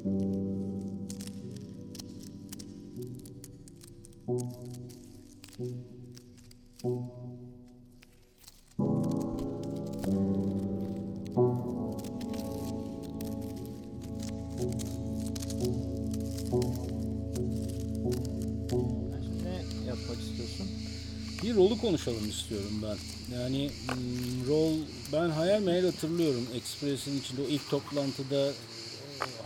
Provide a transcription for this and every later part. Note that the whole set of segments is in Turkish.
Bir rolü konuşalım istiyorum ben. Yani hmm, rol ben hayal meyal hatırlıyorum. Express'in içinde o ilk toplantıda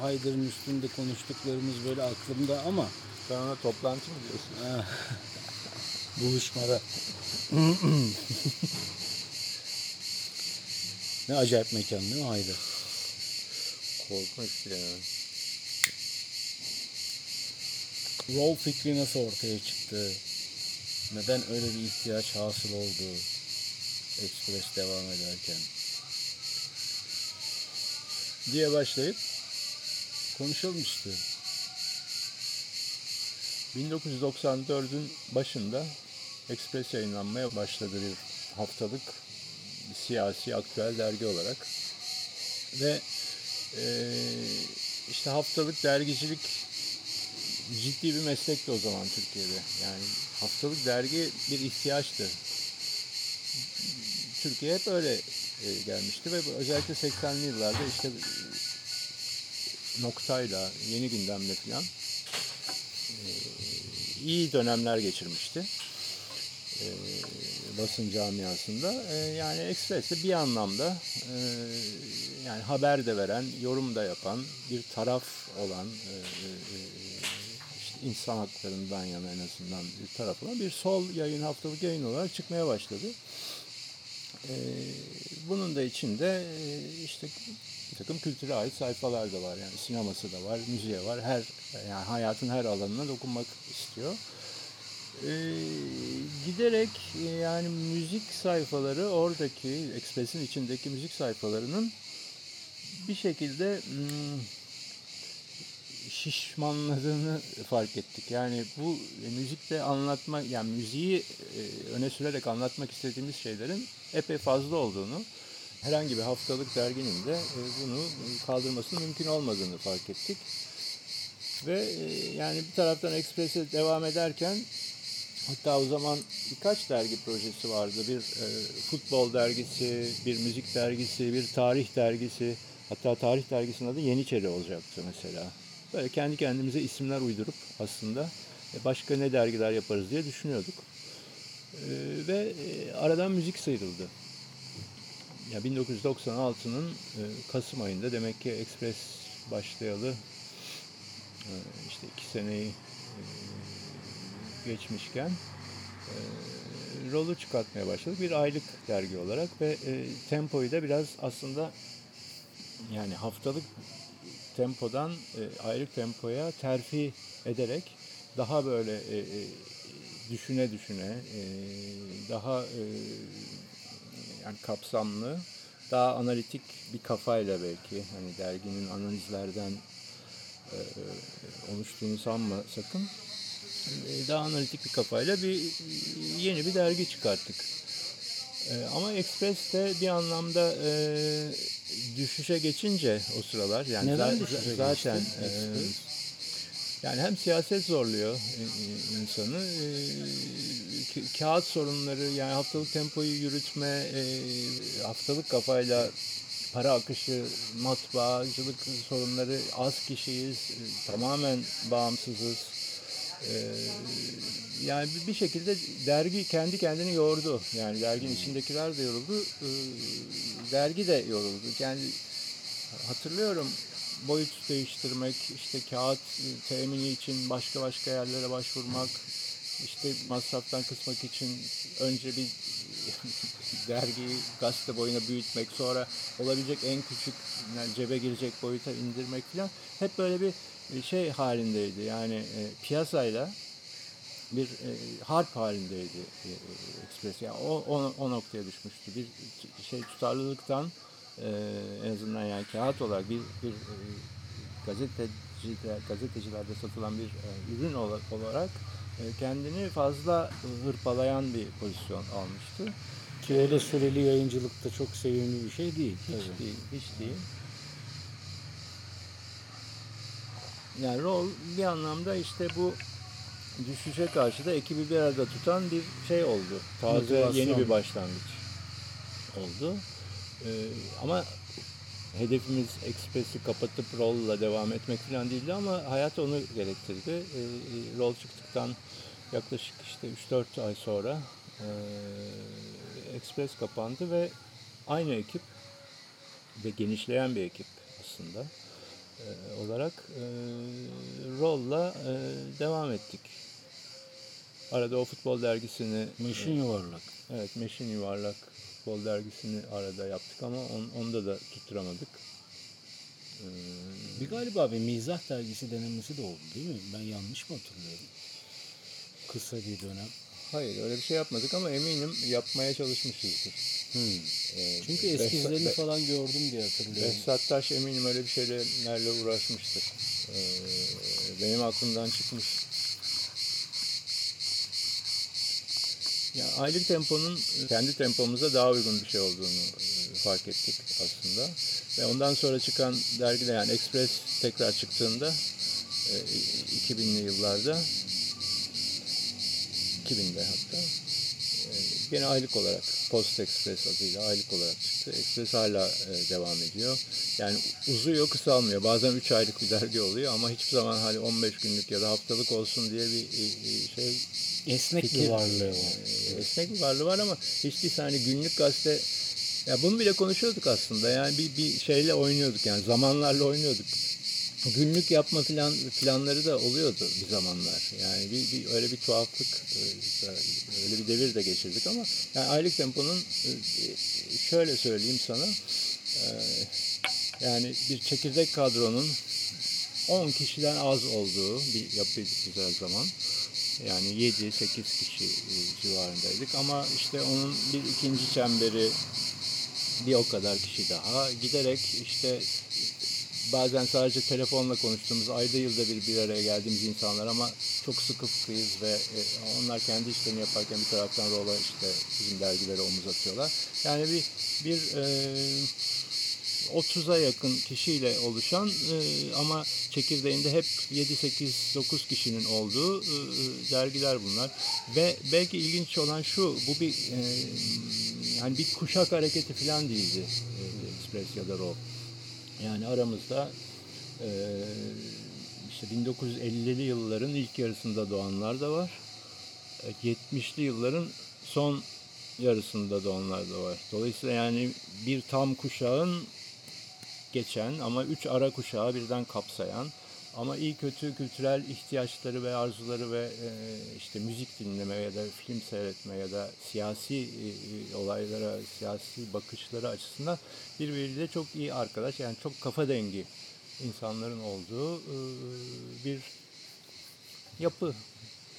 Haydar'ın üstünde konuştuklarımız böyle aklımda ama Sen ona toplantı mı diyorsun? Buluşmada. ne acayip mekan değil mi Haydar? Korkunç ya. Rol fikri nasıl ortaya çıktı? Neden öyle bir ihtiyaç hasıl oldu? Express devam ederken. Diye başlayıp konuşalım istiyorum. 1994'ün başında Express yayınlanmaya başladı bir haftalık siyasi aktüel dergi olarak. Ve eee, işte haftalık dergicilik ciddi bir meslekti o zaman Türkiye'de. Yani haftalık dergi bir ihtiyaçtı. Türkiye hep öyle e, gelmişti ve özellikle 80'li yıllarda işte e, noktayla, yeni gündemle falan iyi dönemler geçirmişti. Ee, basın camiasında. Ee, yani Express de bir anlamda e, yani haber de veren, yorum da yapan, bir taraf olan e, e, e, işte insan haklarından yana en azından bir taraf olan bir sol yayın haftalık yayın olarak çıkmaya başladı. Bunun da içinde e, işte bir takım kültüre ait sayfalar da var. Yani sineması da var, müziğe var. Her yani hayatın her alanına dokunmak istiyor. Ee, giderek yani müzik sayfaları oradaki Express'in içindeki müzik sayfalarının bir şekilde hmm, şişmanladığını fark ettik. Yani bu e, müzikte anlatma yani müziği e, öne sürerek anlatmak istediğimiz şeylerin epey fazla olduğunu herhangi bir haftalık derginin de e, bunu kaldırmasının mümkün olmadığını fark ettik. Ve e, yani bir taraftan Express'e devam ederken hatta o zaman birkaç dergi projesi vardı. Bir e, futbol dergisi, bir müzik dergisi, bir tarih dergisi. Hatta tarih dergisinin adı Yeniçeri olacaktı mesela. Böyle kendi kendimize isimler uydurup aslında başka ne dergiler yaparız diye düşünüyorduk. Ve aradan müzik sıyrıldı. Ya 1996'nın e, Kasım ayında demek ki Express başlayalı e, işte iki seneyi e, geçmişken e, rolü çıkartmaya başladık. Bir aylık dergi olarak ve e, tempoyu da biraz aslında yani haftalık tempodan e, aylık tempoya terfi ederek daha böyle e, e, düşüne düşüne e, daha e, yani kapsamlı daha analitik bir kafayla belki hani derginin analizlerden e, oluştuğunu sanma sakın E, daha analitik bir kafayla bir yeni bir dergi çıkarttık. E, ama Express de bir anlamda e, düşüşe geçince o sıralar yani Neden za- zaten e? Yani hem siyaset zorluyor e, e, insanı, e, ka- kağıt sorunları, yani haftalık tempoyu yürütme, haftalık kafayla para akışı, matbaacılık sorunları, az kişiyiz, tamamen bağımsızız. Yani bir- şekilde dergi kendi kendini yordu. Yani derginin içindekiler de yoruldu, dergi de yoruldu. Yani hatırlıyorum boyut değiştirmek, işte kağıt e, temini için başka başka yerlere başvurmak, işte masraftan kısmak için önce bir dergiyi gazete boyuna büyütmek, sonra olabilecek en küçük yani cebe girecek boyuta indirmek falan hep böyle bir şey halindeydi. Yani e, piyasayla bir e, harp halindeydi e, e, Express. Yani o, o, o noktaya düşmüştü. Bir şey tutarlılıktan e, en azından yani kağıt olarak bir, bir e, gazeteciler, gazetecilerde satılan bir e, ürün ola- olarak e, kendini fazla hırpalayan bir pozisyon almıştı. Ki da süreli yayıncılıkta çok sevimli bir şey değil. Hiç tabii. değil, hiç değil. yani rol bir anlamda işte bu düşüşe karşı da ekibi bir arada tutan bir şey oldu. Taze Motivasyon. yeni bir başlangıç oldu. Ee, ama hedefimiz Express'i kapatıp rolla devam etmek falan değildi ama hayat onu gerektirdi. Ee, rol çıktıktan yaklaşık işte 3-4 ay sonra e, Express kapandı ve aynı ekip ve genişleyen bir ekip aslında e, olarak e, rolla e, devam ettik. Arada o futbol dergisini Meşin yuvarlak. Evet, Meşin Yuvarlak futbol dergisini arada yaptık ama on, onda da tutturamadık. Ee, Bir galiba bir mizah dergisi denemesi de oldu değil mi? Ben yanlış mı hatırlıyorum? Kısa bir dönem. hayır, öyle bir şey yapmadık ama eminim yapmaya çalışmışızdır. Hmm. Ee, Çünkü eskizlerini Be- falan gördüm diye hatırlıyorum. Behzat Taş eminim öyle bir şeylerle uğraşmıştır. Ee, benim aklımdan çıkmış. Ya aylık temponun kendi tempomuza daha uygun bir şey olduğunu e, fark ettik aslında. Ve ondan sonra çıkan dergide yani Express tekrar çıktığında e, 2000'li yıllarda 2000'de hatta e, gene aylık olarak Post Express adıyla aylık olarak çıktı. Express hala e, devam ediyor. Yani uzuyor kısalmıyor. Bazen 3 aylık bir dergi oluyor ama hiçbir zaman hani 15 günlük ya da haftalık olsun diye bir e, e, şey Esnek bir fikir, varlığı e, var. Esnek bir varlığı var ama hiç değilse hani günlük gazete ya bunu bile konuşuyorduk aslında. Yani bir, bir şeyle oynuyorduk yani zamanlarla oynuyorduk. Günlük yapma plan, planları da oluyordu bir zamanlar. Yani bir, bir öyle bir tuhaflık, e, öyle bir devir de geçirdik ama yani aylık temponun e, şöyle söyleyeyim sana. e, Yani bir çekirdek kadronun 10 kişiden az olduğu bir yapıydı güzel zaman. Yani 7-8 kişi civarındaydık ama işte onun bir ikinci çemberi bir o kadar kişi daha giderek işte bazen sadece telefonla konuştuğumuz ayda yılda bir bir araya geldiğimiz insanlar ama çok sıkı fıkıyız ve e, onlar kendi işlerini yaparken bir taraftan rola işte bizim dergilere omuz atıyorlar. Yani bir bir e, 30'a yakın kişiyle oluşan e, ama çekirdeğinde hep 7 8 9 kişinin olduğu e, dergiler bunlar. Ve belki ilginç olan şu bu bir e, yani bir kuşak hareketi falan değildi e, Express ya da Row. Yani aramızda e, işte 1950'li yılların ilk yarısında doğanlar da var. E, 70'li yılların son yarısında doğanlar da var. Dolayısıyla yani bir tam kuşağın geçen ama üç ara kuşağı birden kapsayan ama iyi kötü kültürel ihtiyaçları ve arzuları ve e, işte müzik dinleme ya da film seyretme ya da siyasi e, olaylara, siyasi bakışları açısından birbiriyle çok iyi arkadaş yani çok kafa dengi insanların olduğu e, bir yapı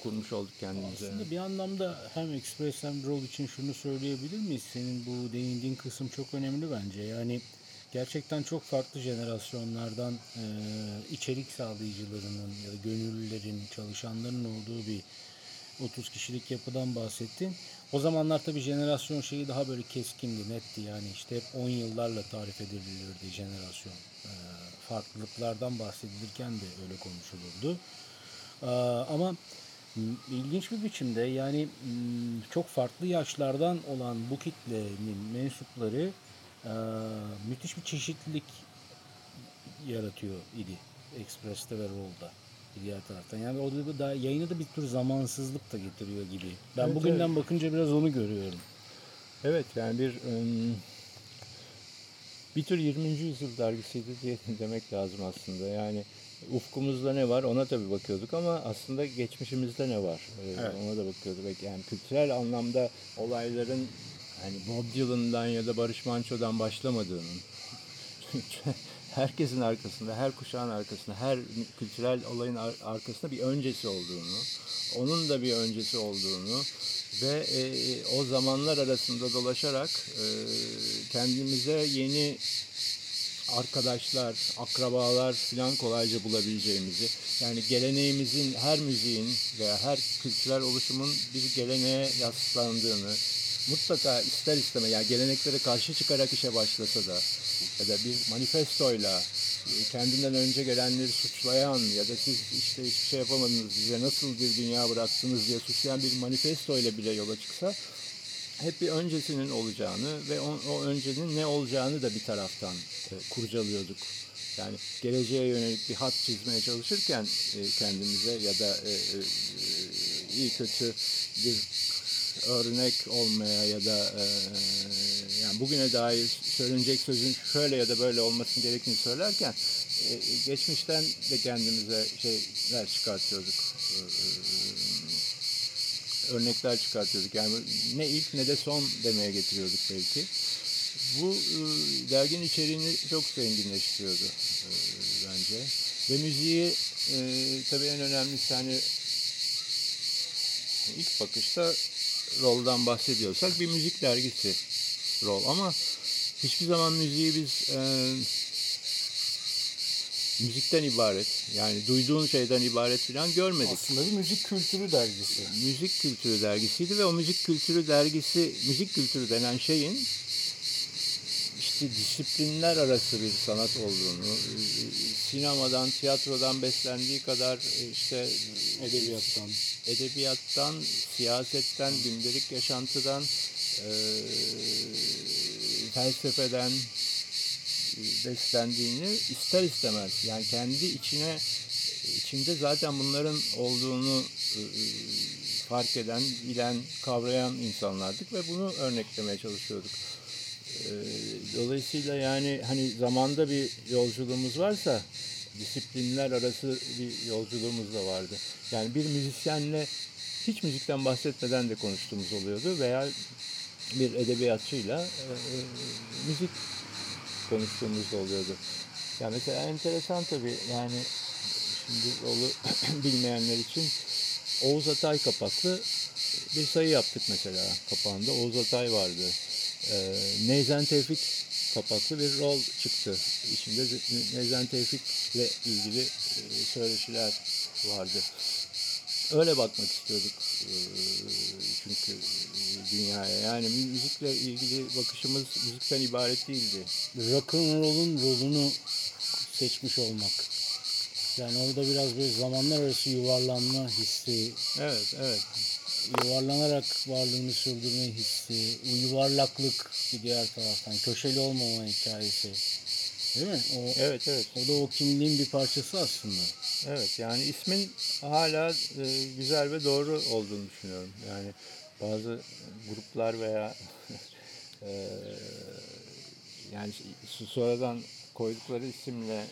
kurmuş olduk kendimize. Aslında bir anlamda hem Express hem Roll için şunu söyleyebilir miyiz? Senin bu değindiğin kısım çok önemli bence. Yani gerçekten çok farklı jenerasyonlardan e, içerik sağlayıcılarının ya da gönüllülerin, çalışanların olduğu bir 30 kişilik yapıdan bahsettin. O zamanlar tabii jenerasyon şeyi daha böyle keskindi, netti yani işte hep 10 yıllarla tarif edilirdi jenerasyon. E, farklılıklardan bahsedilirken de öyle konuşulurdu. E, ama ilginç bir biçimde yani çok farklı yaşlardan olan bu kitlenin mensupları e, müthiş bir çeşitlilik yaratıyor idi Express'te ve Roll'da diğer taraftan. Yani o da, da yayına da bir tür zamansızlık da getiriyor gibi. Ben Evet, bugünden bakınca biraz onu görüyorum. Evet yani bir bir tür 20. yüzyıl dergisiydi diye demek lazım aslında. Yani ufkumuzda ne var ona tabii bakıyorduk ama aslında geçmişimizde ne var ee, Evet. ona da bakıyorduk. Yani kültürel anlamda olayların hani Bob Dylan'dan ya da Barış Manço'dan başlamadığının herkesin arkasında, her kuşağın arkasında, her kültürel olayın ar- arkasında bir öncesi olduğunu, onun da bir öncesi olduğunu ve e, o zamanlar arasında dolaşarak e, kendimize yeni arkadaşlar, akrabalar falan kolayca bulabileceğimizi, yani geleneğimizin, her müziğin veya her kültürel oluşumun bir geleneğe yaslandığını, mutlaka ister istemez, yani geleneklere karşı çıkarak işe başlasa da ya da bir manifestoyla kendinden önce gelenleri suçlayan ya da siz işte hiçbir şey yapamadınız bize nasıl bir dünya bıraktınız diye suçlayan bir manifesto ile bile yola çıksa hep bir öncesinin olacağını ve o, o öncenin ne olacağını da bir taraftan e, kurcalıyorduk. Yani geleceğe yönelik bir hat çizmeye çalışırken e, kendimize ya da e, e, iyi kötü bir örnek olmaya ya da e, yani bugüne dair söylenecek sözün şöyle ya da böyle olmasını gerektiğini söylerken e, geçmişten de kendimize şeyler çıkartıyorduk. E, örnekler çıkartıyorduk. Yani ne ilk ne de son demeye getiriyorduk belki. Bu e, derginin içeriğini çok zenginleştiriyordu e, bence. Ve müziği e, tabii en önemlisi hani ilk bakışta Roll'dan bahsediyorsak bir müzik dergisi Roll ama hiçbir zaman müziği biz e, müzikten ibaret yani duyduğun şeyden ibaret falan görmedik. Aslında bir müzik kültürü dergisi. Müzik kültürü dergisiydi ve o müzik kültürü dergisi, müzik kültürü denen şeyin işte disiplinler arası bir sanat olduğunu, sinemadan, tiyatrodan beslendiği kadar işte edebiyattan, edebiyattan, siyasetten, gündelik yaşantıdan, e, felsefeden beslendiğini ister istemez yani kendi içine içinde zaten bunların olduğunu e, fark eden, bilen, kavrayan insanlardık ve bunu örneklemeye çalışıyorduk. E, dolayısıyla yani hani zamanda bir yolculuğumuz varsa disiplinler arası bir yolculuğumuz da vardı. Yani bir müzisyenle hiç müzikten bahsetmeden de konuştuğumuz oluyordu veya bir edebiyatçıyla e, e, müzik konuştuğumuz da oluyordu. Yani mesela enteresan tabii yani şimdi yolu bilmeyenler için Oğuz Atay kapaklı bir sayı yaptık mesela kapağında. Oğuz Atay vardı. Ee, Neyzen Tevfik kapaklı bir rol çıktı. İçinde Neyzen Tevfik'le ilgili e, söyleşiler vardı. Öyle bakmak istiyorduk e, çünkü dünyaya. Yani müzikle ilgili bakışımız müzikten ibaret değildi. Rock'n'roll'un rolunu seçmiş olmak. Yani orada biraz bir zamanlar arası yuvarlanma hissi. Evet, evet. Yuvarlanarak varlığını sürdürme hissi. Yuvarlaklık bir diğer taraftan. Köşeli olmama hikayesi. Değil mi? O, evet, evet. O da o kimliğin bir parçası aslında. Evet, yani ismin hala e, güzel ve doğru olduğunu düşünüyorum. Yani bazı gruplar veya e, yani sonradan koydukları isimle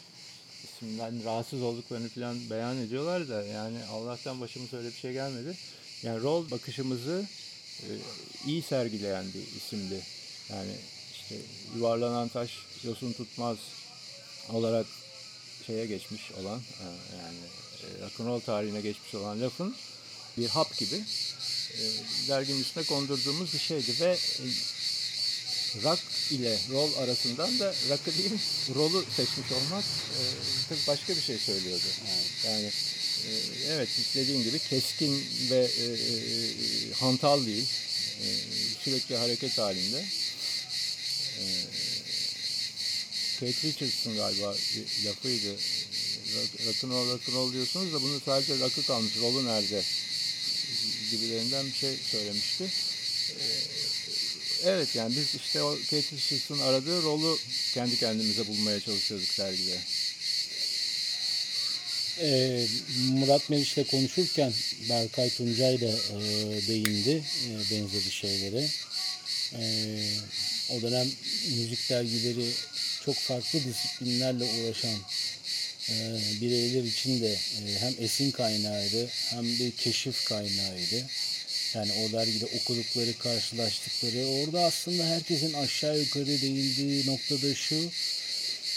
isimden rahatsız olduklarını falan beyan ediyorlar da yani Allah'tan başımıza öyle bir şey gelmedi. Yani rol bakışımızı e, iyi sergileyen bir isimdi. Yani işte yuvarlanan taş yosun tutmaz olarak şeye geçmiş olan e, yani e, rock'n'roll tarihine geçmiş olan lafın bir hap gibi e, derginin üstüne kondurduğumuz bir şeydi ve rock ile rol arasından da rock'ı değil rolü seçmiş olmak tabii başka bir şey söylüyordu. Yani, yani evet dediğim gibi keskin ve hantal değil sürekli hareket halinde. Kate Richards'ın galiba lafıydı. Rock'n'roll rock'n'roll diyorsunuz da bunu sadece rock'ı kalmış. Rolü nerede? gibilerinden bir şey söylemişti. Evet yani biz işte o Kate Richards'ın aradığı rolü kendi kendimize bulmaya çalışıyorduk dergide. Ee, Murat Meriç'le konuşurken Berkay Tuncay da e, değindi e, benzeri şeylere. E, o dönem müzik dergileri çok farklı disiplinlerle uğraşan e, bireyler için de e, hem esin kaynağıydı hem bir keşif kaynağıydı. Yani o dergide okudukları, karşılaştıkları orada aslında herkesin aşağı yukarı değindiği noktada şu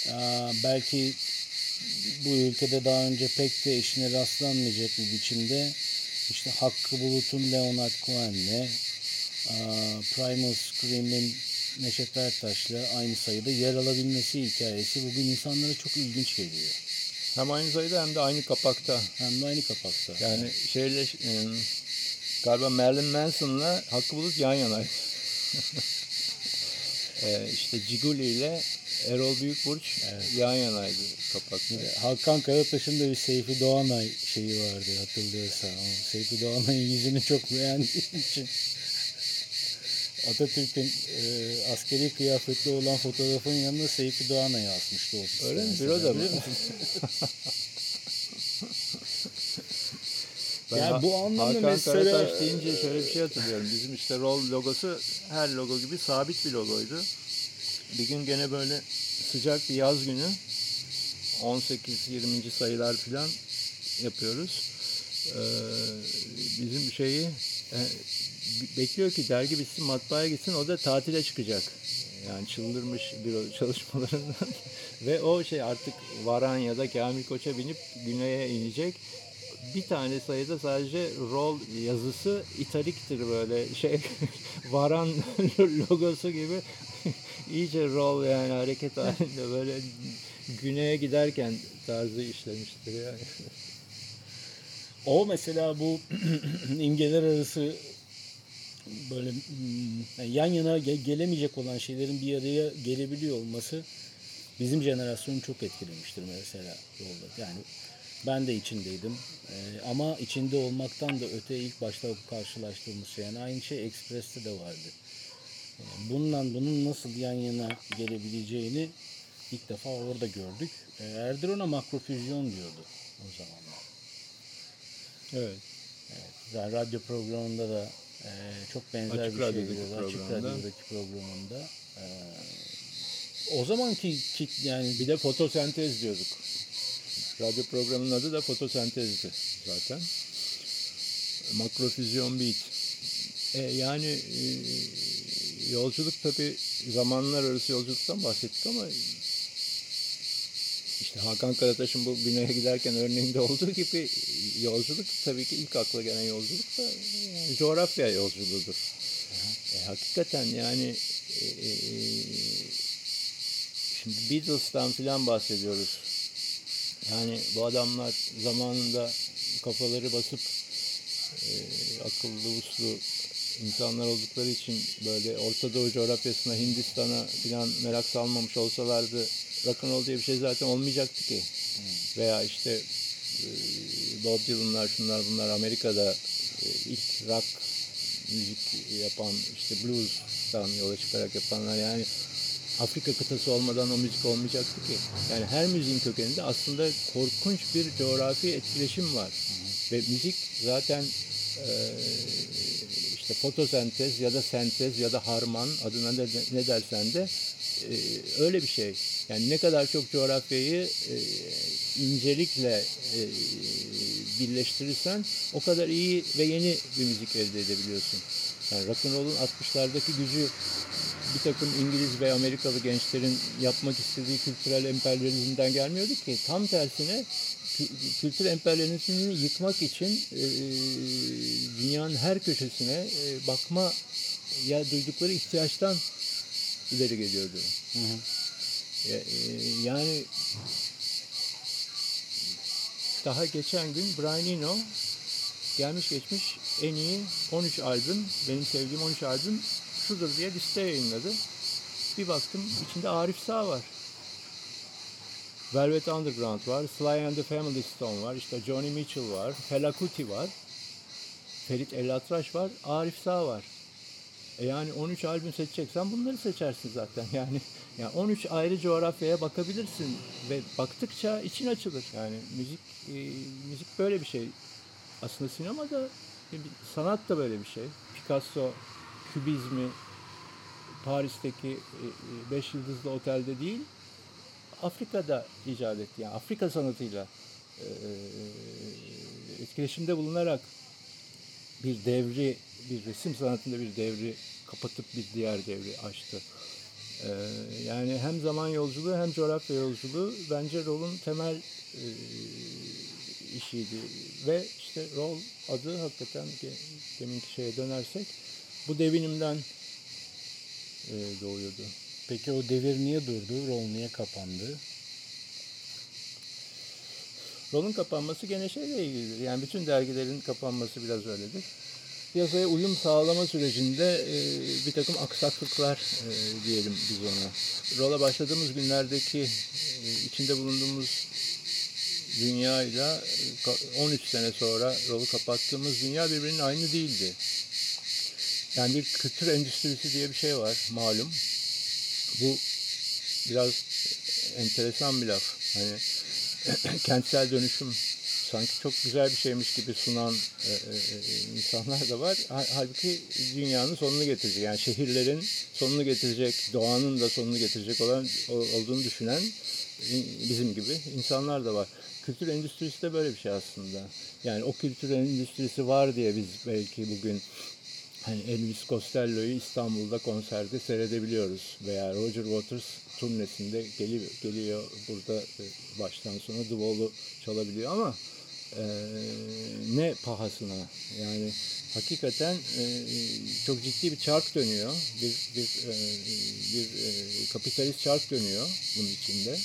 e, belki bu ülkede daha önce pek de işine rastlanmayacak bir biçimde işte Hakkı Bulut'un Leonard Cohen'le Primal Scream'in Neşet Ertaş'la aynı sayıda yer alabilmesi hikayesi bugün insanlara çok ilginç geliyor. Hem aynı sayıda hem de aynı kapakta. Hem de aynı kapakta. Yani şeyle e, galiba Marilyn Manson'la Hakkı Bulut yan yana. e, işte Ciguli ile Erol Büyükburç evet. yan yanaydı kapakta. Hakan Karataş'ın da bir Seyfi Doğanay şeyi vardı hatırlıyorsan. O Seyfi Doğanay'ın yüzünü çok beğendiği için Atatürk'ün e, askeri kıyafetli olan fotoğrafın yanına Seyfi Doğanay'ı asmıştı ofiste. Öyle mi? Büroda mı? Ben yani bu anlamda Hakan mesela... Karataş deyince şöyle bir şey hatırlıyorum. Bizim işte rol logosu her logo gibi sabit bir logoydu. Bir gün gene böyle sıcak bir yaz günü 18-20. sayılar falan yapıyoruz. Ee, bizim şeyi e, bekliyor ki dergi bitsin matbaaya gitsin o da tatile çıkacak. Yani çıldırmış bir çalışmalarından. Ve o şey artık Varanya'da Kamil Koç'a binip güneye inecek bir tane sayıda sadece rol yazısı italiktir böyle şey varan logosu gibi iyice rol yani hareket halinde böyle güneye giderken tarzı işlemiştir yani. O mesela bu imgeler arası böyle hmm, yan yana gelemeyecek olan şeylerin bir araya gelebiliyor olması bizim jenerasyonu çok etkilemiştir mesela yolda. Yani ben de içindeydim. Ama içinde olmaktan da öte ilk başta karşılaştığımız şey. Yani aynı şey Express'te de vardı. Bununla bunun nasıl yan yana gelebileceğini ilk defa orada gördük. Ee, Erdoğan'a makrofüzyon diyordu o zamanlar. Evet. evet. Yani radyo programında da e, çok benzer Açık bir şey diyordu. Açık radyodaki programında. E, o zamanki yani bir de fotosentez diyorduk. Radyo programının adı da fotosentezdi zaten. Makrofüzyon beat. E, yani e, yolculuk tabi zamanlar arası yolculuktan bahsettik ama işte Hakan Karataş'ın bu güneye giderken örneğinde olduğu gibi yolculuk tabii ki ilk akla gelen yolculuk da yani coğrafya yolculuğudur. E, hakikaten yani e, e, şimdi Beatles'tan filan bahsediyoruz. Yani bu adamlar zamanında kafaları basıp e, akıllı uslu insanlar oldukları için böyle Orta Doğu coğrafyasına, Hindistan'a falan merak salmamış olsalardı rock'n'roll diye bir şey zaten olmayacaktı ki. Hmm. Veya işte e, Bob Dylan'lar şunlar bunlar Amerika'da e, ilk rock müzik yapan işte blues'tan yola çıkarak yapanlar yani Afrika kıtası olmadan o müzik olmayacaktı ki. Yani her müziğin kökeninde aslında korkunç bir coğrafi etkileşim var. Hı. Ve müzik zaten e, işte fotosentez ya da sentez ya da harman adına ne, ne dersen de e, öyle bir şey. Yani ne kadar çok coğrafyayı e, incelikle e, birleştirirsen o kadar iyi ve yeni bir müzik elde edebiliyorsun. Yani rock'n'roll'un 60'lardaki gücü bir takım İngiliz ve Amerikalı gençlerin yapmak istediği kültürel emperyalizmden gelmiyordu ki. Tam tersine kültür emperyalizmini yıkmak için e, dünyanın her köşesine e, bakma ya duydukları ihtiyaçtan ileri geliyordu. Hı hı. E, yani daha geçen gün Brian Eno gelmiş geçmiş en iyi 13 albüm, benim sevdiğim 13 albüm şudur diye liste yayınladı. Bir baktım içinde Arif Sağ var. Velvet Underground var, Sly and the Family Stone var, işte Johnny Mitchell var, Fela Kuti var, Ferit Elatraş var, Arif Sağ var. E yani 13 albüm seçeceksen bunları seçersin zaten. Yani yani 13 ayrı coğrafyaya bakabilirsin ve baktıkça için açılır. Yani müzik e, müzik böyle bir şey. Aslında sinema da sanat da böyle bir şey. Picasso kübizmi Paris'teki e, e, beş yıldızlı otelde değil, Afrika'da icat etti. Yani Afrika sanatıyla e, etkileşimde bulunarak bir devri, bir resim sanatında bir devri kapatıp bir diğer devri açtı. Yani hem zaman yolculuğu hem coğrafya yolculuğu bence rolun temel işiydi. Ve işte rol adı hakikaten deminki şeye dönersek bu devinimden e, doğuyordu. Peki o devir niye durdu? Rol niye kapandı? Rolun kapanması gene şeyle ilgilidir. Yani bütün dergilerin kapanması biraz öyledir. piyasaya uyum sağlama sürecinde e, bir takım aksaklıklar e, diyelim biz ona. Rola başladığımız günlerdeki e, içinde bulunduğumuz dünyayla e, 13 sene sonra rolu kapattığımız dünya birbirinin aynı değildi. Yani bir kültür endüstrisi diye bir şey var malum. Bu biraz enteresan bir laf. Hani kentsel dönüşüm sanki çok güzel bir şeymiş gibi sunan e, e, e insanlar da var. Halbuki dünyanın sonunu getirecek. Yani şehirlerin sonunu getirecek, doğanın da sonunu getirecek olan olduğunu düşünen bizim gibi insanlar da var. Kültür endüstrisi de böyle bir şey aslında. Yani o kültür endüstrisi var diye biz belki bugün hani Elvis Costello'yu İstanbul'da konserde seyredebiliyoruz veya Roger Waters turnesinde geliyor, geliyor burada e, baştan sona The Wall'u çalabiliyor ama e, ne pahasına? Yani hakikaten e, çok ciddi bir çark dönüyor. Bir bir e, bir e, kapitalist çark dönüyor bunun içinde.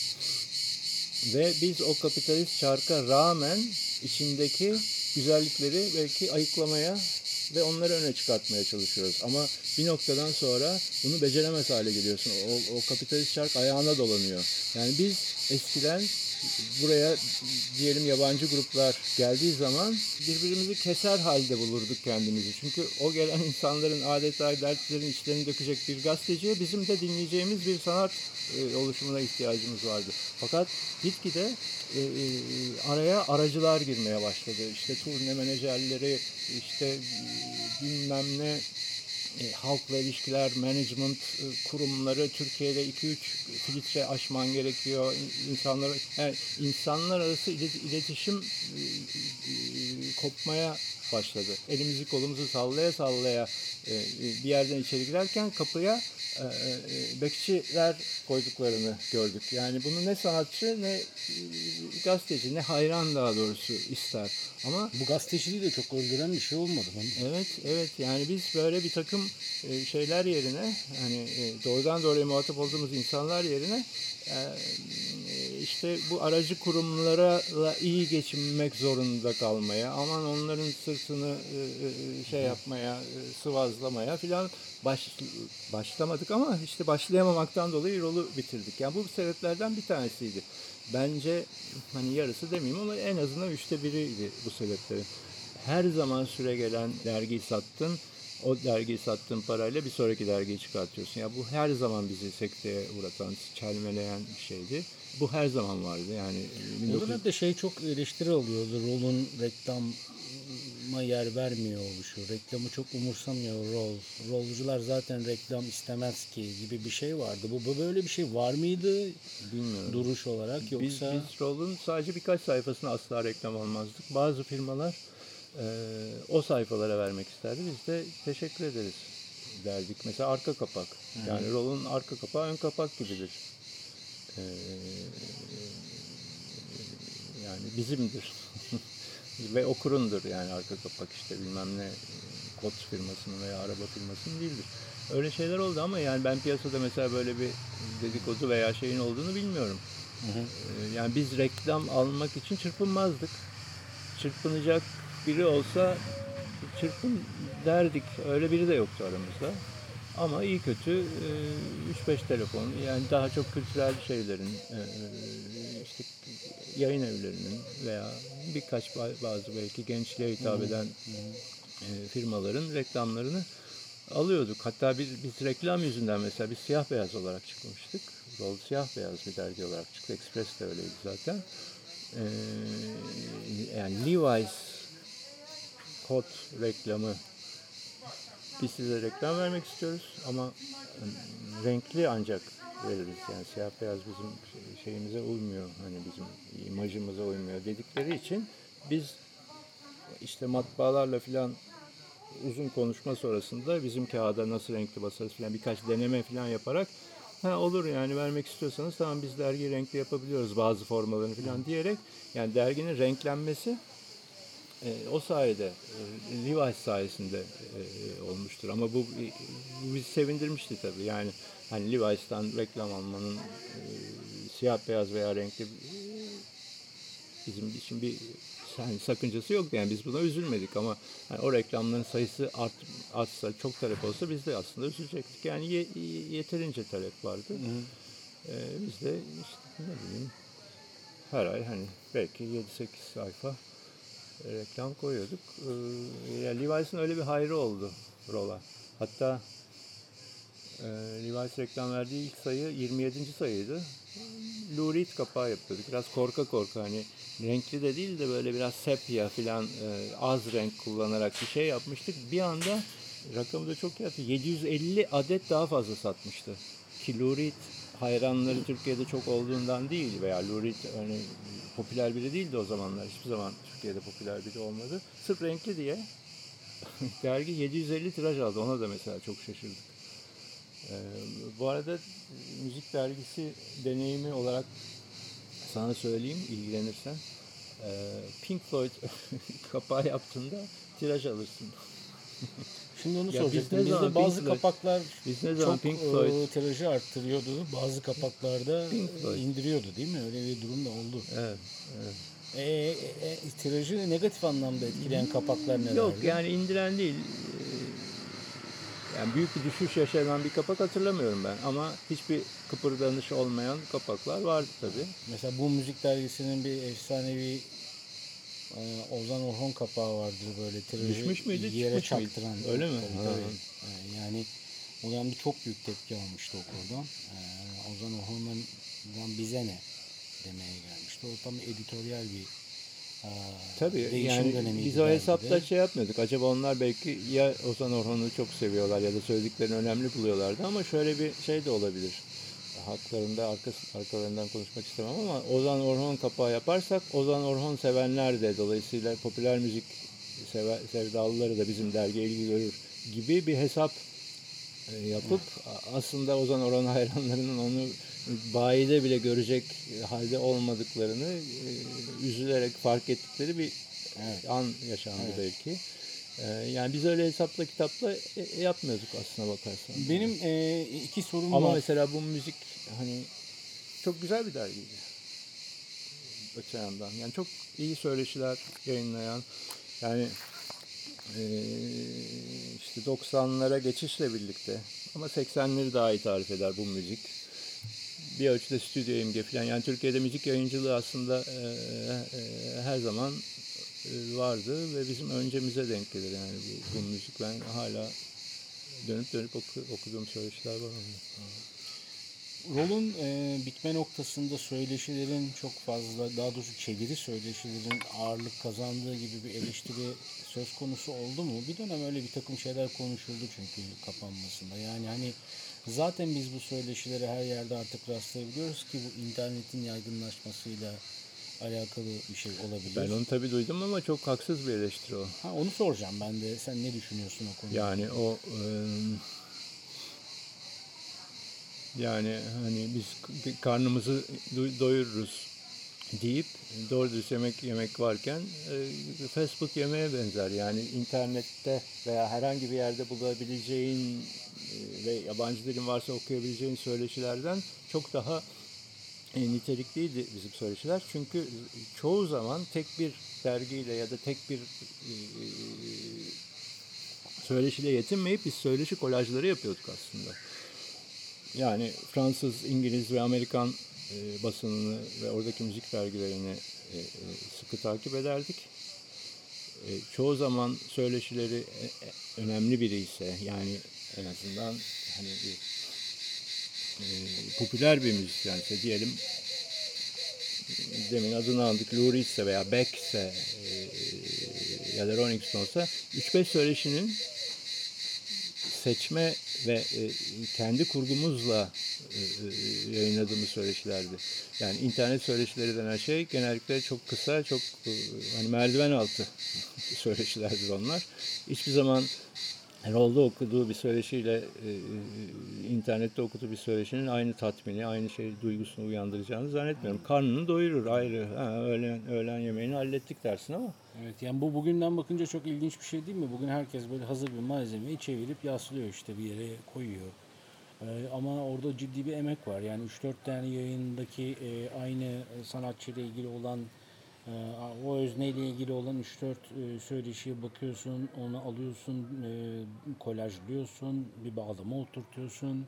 Ve biz o kapitalist çarka rağmen içindeki güzellikleri belki ayıklamaya ve onları öne çıkartmaya çalışıyoruz. Ama bir noktadan sonra bunu beceremez hale geliyorsun. O, o kapitalist çark ayağına dolanıyor. Yani biz eskiden buraya diyelim yabancı gruplar geldiği zaman birbirimizi keser halde bulurduk kendimizi. Çünkü o gelen insanların adeta dertlerin içlerini dökecek bir gazeteciye bizim de dinleyeceğimiz bir sanat e, oluşumuna ihtiyacımız vardı. Fakat gitgide e, e, araya aracılar girmeye başladı. İşte turne menajerleri, işte e, bilmem ne e, halkla ilişkiler, management e, kurumları Türkiye'de 2-3 filtre aşman gerekiyor. İnsanlar yani insanlar arası iletişim e, e, kopmaya başladı. Elimizi kolumuzu sallaya sallaya e, bir yerden içeri girerken kapıya e, e, bekçiler koyduklarını gördük. Yani bunu ne sanatçı ne gazeteci ne hayran daha doğrusu ister. Ama bu gazeteciliği de çok öldüren bir şey olmadı mı? Evet, evet. Yani biz böyle bir takım şeyler yerine hani doğrudan doğruya muhatap olduğumuz insanlar yerine işte bu aracı kurumlara iyi geçinmek zorunda kalmaya, aman onların sırtını şey yapmaya, sıvazlamaya filan baş, başlamadık ama işte başlayamamaktan dolayı yolu bitirdik. Yani bu sebeplerden bir tanesiydi. Bence hani yarısı demeyeyim ama en azından üçte biriydi bu sebeplerin. Her zaman süre gelen dergiyi sattın, o dergiyi sattığın parayla bir sonraki dergiyi çıkartıyorsun. Ya bu her zaman bizi sekteye uğratan, çelmeleyen bir şeydi. Bu her zaman vardı. Yani 19... O dönemde şey çok eleştiri oluyordu. Rol'un reklama yer vermiyor oluşu. Reklamı çok umursamıyor rol. Rolcular zaten reklam istemez ki gibi bir şey vardı. Bu, böyle bir şey var mıydı? Bilmiyorum. Duruş olarak yoksa... Biz, biz rolun sadece birkaç sayfasına asla reklam almazdık. Bazı firmalar e, o sayfalara vermek isterdi. Biz de teşekkür ederiz derdik. Mesela arka kapak. Yani rolun arka kapağı ön kapak gibidir. Ee, yani bizimdir. Ve okurundur yani arka kapak işte bilmem ne kod firmasının veya araba firmasının değildir. Öyle şeyler oldu ama yani ben piyasada mesela böyle bir dedikodu veya şeyin olduğunu bilmiyorum. Hı hı. Yani biz reklam almak için çırpınmazdık. Çırpınacak biri olsa çırpın derdik. Öyle biri de yoktu aramızda. Ama iyi kötü 3-5 telefon yani daha çok kültürel şeylerin işte yayın evlerinin veya birkaç bazı belki gençliğe hitap eden firmaların reklamlarını alıyorduk. Hatta biz, biz reklam yüzünden mesela biz siyah beyaz olarak çıkmıştık. Rol siyah beyaz bir dergi olarak çıktı. Express de öyleydi zaten. Ee, yani Levi's kot reklamı biz size reklam vermek istiyoruz ama ıı, renkli ancak veririz. Yani siyah beyaz bizim şeyimize uymuyor. Hani bizim imajımıza uymuyor dedikleri için biz işte matbaalarla filan uzun konuşma sonrasında bizim kağıda nasıl renkli basarız filan birkaç deneme filan yaparak ha olur yani vermek istiyorsanız tamam biz dergi renkli yapabiliyoruz bazı formalarını filan diyerek yani derginin renklenmesi e, o sayede e, Levi's sayesinde e, olmuştur. Ama bu, bu bizi sevindirmişti tabii. Yani hani Levi's'tan reklam almanın e, siyah beyaz veya renkli e, bizim için bir hani sakıncası yok yani biz buna üzülmedik ama hani o reklamların sayısı art, artsa çok talep olsa biz de aslında üzülecektik. Yani ye, yeterince talep vardı. Ee, biz de işte ne bileyim her ay hani belki 7-8 sayfa reklam koyuyorduk. Ee, yani Levi's'ın öyle bir hayrı oldu Rola. Hatta e, Levi's reklam verdiği ilk sayı 27. sayıydı. Lou Reed kapağı yapıyorduk. Biraz korka korka hani renkli de değil de böyle biraz sepya filan e, az renk kullanarak bir şey yapmıştık. Bir anda rakamı da çok iyi 750 adet daha fazla satmıştı. Ki Lou Reed hayranları Türkiye'de çok olduğundan değil veya Lou Reed hani popüler biri değildi o zamanlar. Hiçbir zaman Türkiye'de popüler biri olmadı. Sırf renkli diye dergi 750 tiraj aldı. Ona da mesela çok şaşırdık. Ee, bu arada müzik dergisi deneyimi olarak sana söyleyeyim ilgilenirsen. Ee, Pink Floyd kapağı yaptığında tiraj alırsın. Şimdi onu Ya biz soracaktım. ne Bizde bazı Pink kapaklar Biz ne zaman çok Pink e, Floyd tirajı arttırıyordu. Bazı kapaklarda Floyd. indiriyordu değil mi? Öyle bir durum da oldu. Evet, evet. E, e, e, tirajı negatif anlamda etkileyen kapaklar neler? Yok yani indiren değil. Yani büyük bir düşüş yaşanan bir kapak hatırlamıyorum ben ama hiçbir kıpırdanış olmayan kapaklar vardı tabii. Mesela bu müzik dergisinin bir efsanevi Ozan Orhon kapağı vardır böyle tirajı Düşmüş müydü, yere çıkmış mıydı? çaktıran. Öyle mi? Tabii, Ha. tabii. E, Yani o dönemde çok büyük tepki almıştı okuldan. E, Ozan Orhon'dan bize ne demeye gelmişti. O tam editoryal bir e, Tabii yani biz o hesapta şey yapmıyorduk. Acaba onlar belki ya Ozan Orhan'ı çok seviyorlar ya da söylediklerini önemli buluyorlardı ama şöyle bir şey de olabilir. Haklarında arkası, arkalarından konuşmak istemem ama Ozan Orhan kapağı yaparsak Ozan Orhan sevenler de dolayısıyla popüler müzik sever, sevdalıları da bizim dergiye ilgi görür gibi bir hesap e, yapıp aslında Ozan Orhan hayranlarının onu bayide bile görecek halde olmadıklarını e, üzülerek fark ettikleri bir Evet. an yaşandı Evet. belki. E, yani biz öyle hesapla kitapla e, yapmıyorduk aslına bakarsan. Benim e, iki sorum Ama var. mesela bu müzik hani çok güzel bir dergiydi. Öte yandan. Yani çok iyi söyleşiler yayınlayan yani eee, işte 90'lara geçişle birlikte ama 80'leri daha iyi tarif eder bu müzik. Bir ölçüde stüdyo imge falan. Yani Türkiye'de müzik yayıncılığı aslında eee, eee, her zaman vardı ve bizim öncemize denk gelir yani bu, bu müzik. Ben hala dönüp dönüp oku- okuduğum söyleşiler var onda. Rolun e, bitme noktasında söyleşilerin çok fazla, daha doğrusu çeviri söyleşilerin ağırlık kazandığı gibi bir eleştiri söz konusu oldu mu? Bir dönem öyle bir takım şeyler konuşuldu çünkü kapanmasında. Yani hani zaten biz bu söyleşilere her yerde artık rastlayabiliyoruz ki bu internetin yaygınlaşmasıyla alakalı bir şey olabilir. Ben onu tabii duydum ama çok haksız bir eleştiri o. Ha, onu soracağım ben de. Sen ne düşünüyorsun o konuda? Yani o e, yani hani biz karnımızı do- doyururuz deyip doğru dürüst yemek yemek varken e, fast food yemeğe benzer. Yani internette veya herhangi bir yerde bulabileceğin e, ve yabancı dilin varsa okuyabileceğin söyleşilerden çok daha nitelikliydi bizim söyleşiler. Çünkü çoğu zaman tek bir dergiyle ya da tek bir e, söyleşiyle yetinmeyip biz söyleşi kolajları yapıyorduk aslında. Yani Fransız, İngiliz ve Amerikan e, basınını ve oradaki müzik dergilerini e, e, sıkı takip ederdik. E, çoğu zaman söyleşileri e, e, önemli biri ise yani en azından hani bir e, popüler bir müzisyense diyelim demin adını aldık Lou Reed'se veya Beck'se e, ya da Rolling Stones'a 3-5 söyleşinin seçme ve e, kendi kurgumuzla e, e, yayınladığımız söyleşilerdi. Yani internet söyleşileri denen şey genellikle çok kısa, çok e, hani merdiven altı söyleşilerdir onlar. Hiçbir zaman Rolda okuduğu bir söyleşiyle e, e, internette okuduğu bir söyleşinin aynı tatmini, aynı şey duygusunu uyandıracağını zannetmiyorum. Karnını doyurur ayrı. Ha, öğlen, öğlen yemeğini hallettik dersin ama Evet yani bu bugünden bakınca çok ilginç bir şey değil mi? Bugün herkes böyle hazır bir malzemeyi çevirip yaslıyor işte bir yere koyuyor. Ee, ama orada ciddi bir emek var. Yani 3-4 tane yayındaki e, aynı sanatçıyla ilgili olan o özneyle ilgili olan 3-4 e, söyleşiye bakıyorsun, onu alıyorsun, e, kolajlıyorsun, bir bağlama oturtuyorsun.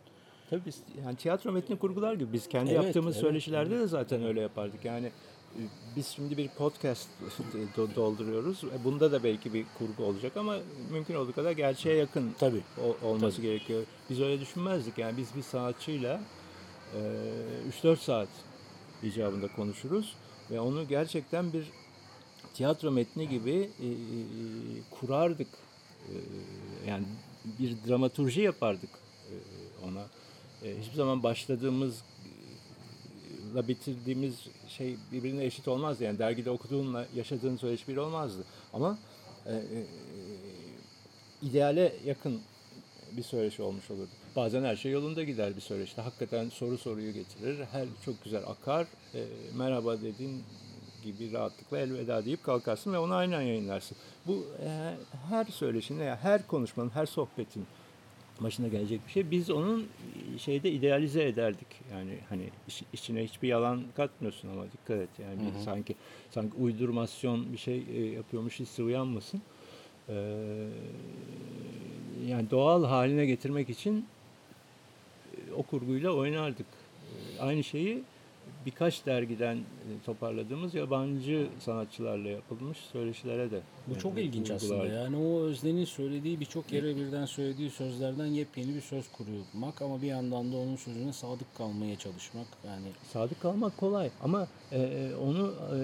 Tabii biz yani tiyatro metni kurgular gibi biz kendi Evet, yaptığımız evet, söyleşilerde de zaten öyle yapardık. Yani e, biz şimdi bir podcast do- dolduruyoruz. Bunda da belki bir kurgu olacak ama mümkün olduğu kadar gerçeğe yakın Tabii. olması gerekiyor. Biz öyle düşünmezdik. Yani biz bir sanatçıyla e, 3-4 saat icabında konuşuruz ve onu gerçekten bir tiyatro metni gibi e, e, kurardık. E, yani bir dramaturji yapardık e, ona. E, hiçbir zaman başladığımız la bitirdiğimiz şey birbirine eşit olmazdı. Yani dergide okuduğunla yaşadığın söyleşi bir olmazdı. Ama e, e, ideale yakın bir söyleşi olmuş olurdu. Bazen her şey yolunda gider bir söyleşide. Hakikaten soru soruyu getirir. Her çok güzel akar. E, merhaba dediğin gibi rahatlıkla elveda deyip kalkarsın ve onu aynen yayınlarsın. Bu e, her söyleşinde, yani her konuşmanın, her sohbetin başına gelecek bir şey. Biz onun şeyde idealize ederdik. Yani hani iç- içine hiçbir yalan katmıyorsun ama dikkat et. Yani bir sanki sanki uydurmasyon bir şey e, yapıyormuş hissi uyanmasın. Ee, yani doğal haline getirmek için o kurguyla oynardık. E, Aynı şeyi birkaç dergiden e, toparladığımız yabancı sanatçılarla yapılmış söyleşilere de. Bu e, çok ilginç aslında. Yani o Özden'in söylediği birçok yere birden söylediği sözlerden yepyeni bir söz kurmak ama bir yandan da onun sözüne sadık kalmaya çalışmak. Yani Sadık kalmak kolay ama e, e, onu e,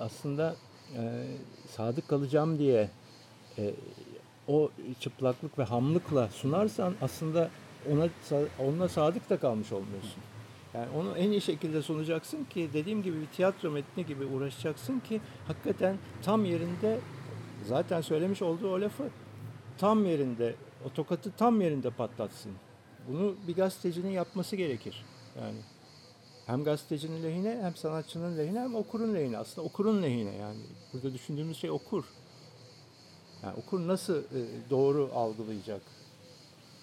aslında e, sadık kalacağım diye e, o çıplaklık ve hamlıkla sunarsan aslında ona ona sadık da kalmış olmuyorsun. Yani onu en iyi şekilde sunacaksın ki dediğim gibi bir tiyatro metni gibi uğraşacaksın ki hakikaten tam yerinde zaten söylemiş olduğu o lafı tam yerinde o tokatı tam yerinde patlatsın. Bunu bir gazetecinin yapması gerekir. Yani hem gazetecinin lehine hem sanatçının lehine hem okurun lehine. Aslında okurun lehine yani. Burada düşündüğümüz şey okur. Yani okur nasıl e, doğru algılayacak?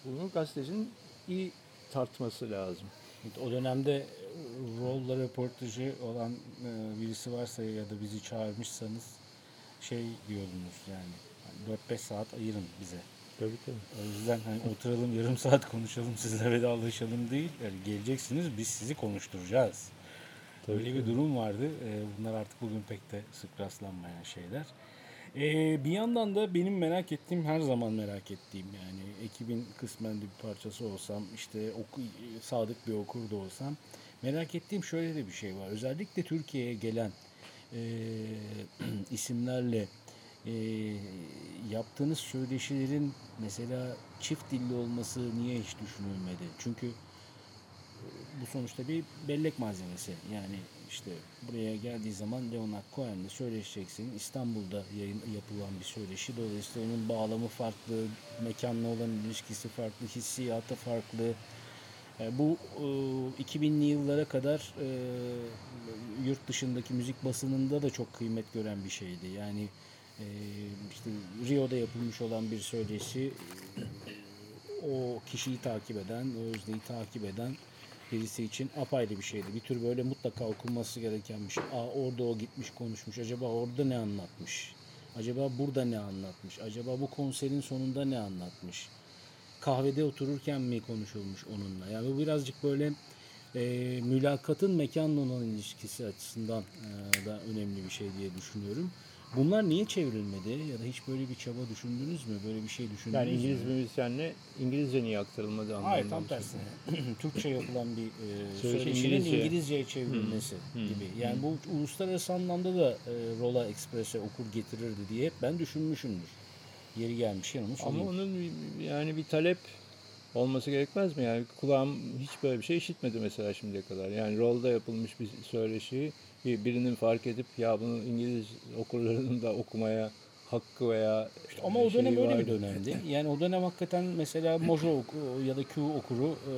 Bunu gazetecinin iyi tartması lazım. o dönemde rolla röportajı olan e, birisi varsa ya da bizi çağırmışsanız şey diyordunuz yani 4-5 saat ayırın bize. Tabii tabii. O yüzden hani oturalım yarım saat konuşalım sizle vedalaşalım değil. Yani geleceksiniz biz sizi konuşturacağız. Böyle bir durum vardı. Ee, Bunlar artık bugün pek de sık rastlanmayan şeyler. Ee, bir yandan da benim merak ettiğim her zaman merak ettiğim yani ekibin kısmen de bir parçası olsam işte oku, sadık bir okur da olsam merak ettiğim şöyle de bir şey var. Özellikle Türkiye'ye gelen e, isimlerle e, yaptığınız söyleşilerin mesela çift dilli olması niye hiç düşünülmedi? Çünkü bu sonuçta bir bellek malzemesi. Yani işte buraya geldiği zaman Leonard Cohen'le söyleşeceksin. İstanbul'da yayın yapılan bir söyleşi. Dolayısıyla onun bağlamı farklı, mekanla olan ilişkisi farklı, hissiyatı farklı. E, Bu e, 2000'li yıllara kadar e, yurt dışındaki müzik basınında da çok kıymet gören bir şeydi. Yani e, işte Rio'da yapılmış olan bir söyleşi e, o kişiyi takip eden, o özneyi takip eden birisi için apayrı bir şeydi. Bir tür böyle mutlaka okunması gereken bir şey. Aa, orada o gitmiş konuşmuş. Acaba orada ne anlatmış? Acaba burada ne anlatmış? Acaba bu konserin sonunda ne anlatmış? Kahvede otururken mi konuşulmuş onunla? Yani bu birazcık böyle e, mülakatın mekanla olan ilişkisi açısından e, da önemli bir şey diye düşünüyorum. Bunlar niye çevrilmedi ya da hiç böyle bir çaba düşündünüz mü? Böyle bir şey düşündünüz Yani mü? İngiliz müzisyenle İngilizce niye aktarılmadı anlamında. Hayır tam tersine. Türkçe yapılan bir e, Söyleşi söyleşinin İngilizce. İngilizceye çevrilmesi gibi. Yani bu uluslararası anlamda da e, Rola Express'e okur getirirdi diye hep ben düşünmüşümdür. Yeri gelmiş onu Ama onun yani bir talep olması gerekmez mi? Yani kulağım hiç böyle bir şey işitmedi mesela şimdiye kadar. Yani rolda yapılmış bir söyleşiyi bir- birinin fark edip ya bunu İngiliz okurlarının da okumaya hakkı veya Ama o dönem öyle bir dönemdi. Yani o dönem hakikaten mesela Mojo oku, ya da Q okuru e,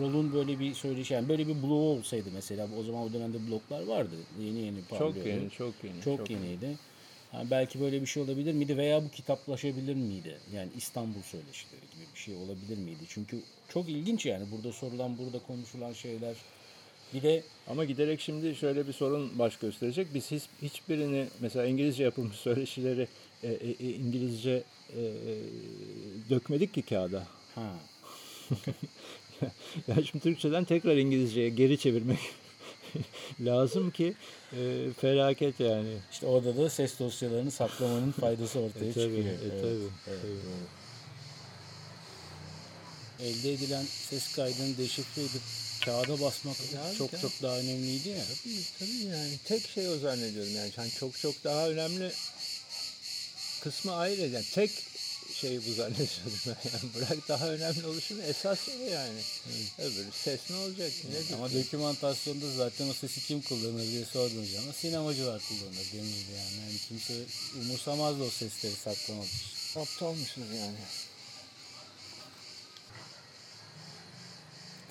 Rol'un böyle bir söyleşi yani böyle bir bloğu olsaydı mesela o zaman o dönemde bloklar vardı. Yeni yeni parlıyordu. Çok yeni, çok yeni. Çok, yeniydi. Yani belki böyle bir şey olabilir miydi veya bu kitaplaşabilir miydi? Yani İstanbul söyleşileri gibi bir şey olabilir miydi? Çünkü çok ilginç yani burada sorulan, burada konuşulan şeyler Bir de Ama giderek şimdi şöyle bir sorun baş gösterecek. Biz hiç, hiçbirini mesela İngilizce yapılmış söyleşileri e, e, e, İngilizce e, e, dökmedik ki kağıda. ha, yani şimdi Türkçeden tekrar İngilizceye geri çevirmek lazım ki e, felaket yani. işte orada da ses dosyalarını saklamanın faydası ortaya E, tabii, çıkıyor. e, Evet, tabii, evet, tabii. Elde edilen ses kaydını deşifre edip kağıda basmak Ya, çok ya. çok daha önemliydi ya. Tabii, tabii yani tek şey o zannediyorum yani. yani çok çok daha önemli kısmı ayrı yani tek şey bu zannediyordum ben yani. Bırak daha önemli oluşunu esas o yani. Öbürü ses ne olacak nedir? Ama dokümantasyonda zaten o sesi kim kullanır diye sorduğunuz zaman sinemacılar kullanır denirdi yani. yani kimse umursamazdı o sesleri saklamak için. aptalmışız yani.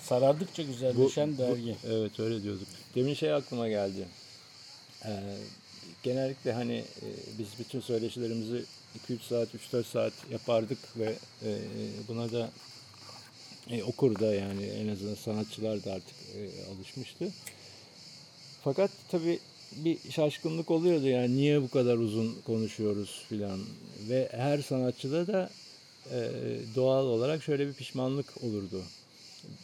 Sarardıkça güzelleşen dergi. evet öyle diyorduk. Demin şey aklıma geldi. Ee, genellikle hani e, biz bütün söyleşilerimizi 2-3 saat, 3-4 saat yapardık ve e, buna da e, okur da yani en azından sanatçılar da artık e, alışmıştı. Fakat tabii bir şaşkınlık oluyordu yani niye bu kadar uzun konuşuyoruz filan ve her sanatçıda da e, doğal olarak şöyle bir pişmanlık olurdu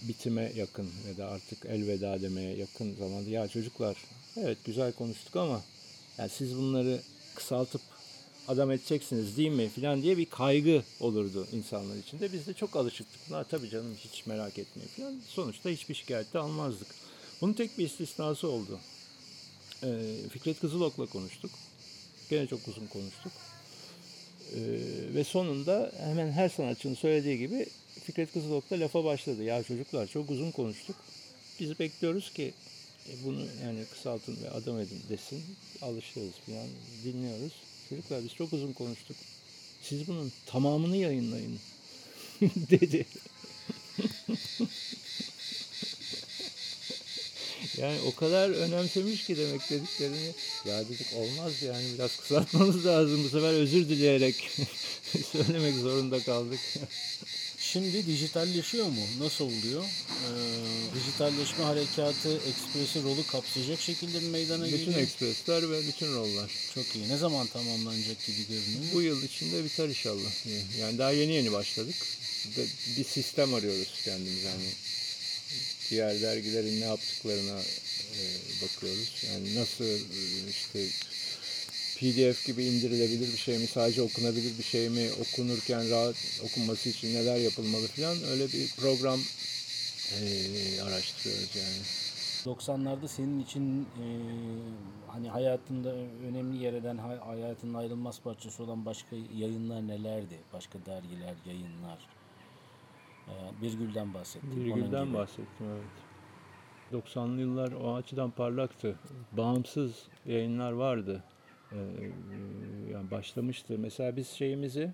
bitime yakın ya da artık elveda demeye yakın zamanda ya çocuklar evet güzel konuştuk ama yani siz bunları kısaltıp adam edeceksiniz değil mi filan diye bir kaygı olurdu insanlar içinde. Biz de çok alışıktık. Buna tabii canım hiç merak etmeyin filan. Sonuçta hiçbir şikayet de almazdık. Bunun tek bir istisnası oldu. Ee, Fikret Kızılok'la konuştuk. Gene çok uzun konuştuk. Ee, ve sonunda hemen her sanatçının söylediği gibi Fikret Kızılok da lafa başladı. Ya çocuklar çok uzun konuştuk. Biz bekliyoruz ki e, bunu yani kısaltın ve adam edin desin. Alışıyoruz falan dinliyoruz. Çocuklar biz çok uzun konuştuk. Siz bunun tamamını yayınlayın dedi. Yani o kadar önemsemiş ki demek dediklerini. Ya dedik olmaz yani biraz kısaltmamız lazım. Bu sefer özür dileyerek söylemek zorunda kaldık. Şimdi dijitalleşiyor mu? Nasıl oluyor? Ee, dijitalleşme harekatı ekspresi rolü kapsayacak şekilde mi meydana Bütün geliyor? ekspresler ve bütün rollar. Çok iyi. Ne zaman tamamlanacak gibi görünüyor? Bu yıl içinde biter inşallah. Yani daha yeni yeni başladık. Bir sistem arıyoruz kendimiz yani. Diğer dergilerin ne yaptıklarına e, bakıyoruz. Yani nasıl e, işte PDF gibi indirilebilir bir şey mi, sadece okunabilir bir şey mi, okunurken rahat okunması için neler yapılmalı falan öyle bir program e, araştırıyoruz yani. 90'larda senin için e, hani hayatında önemli yer eden hay- hayatının ayrılmaz parçası olan başka yayınlar nelerdi? Başka dergiler, yayınlar. Ee, Birgül'den Virgül'den gibi. bahsettim evet. 90'lı yıllar o açıdan parlaktı. Bağımsız yayınlar vardı. Ee, yani başlamıştı. Mesela biz şeyimizi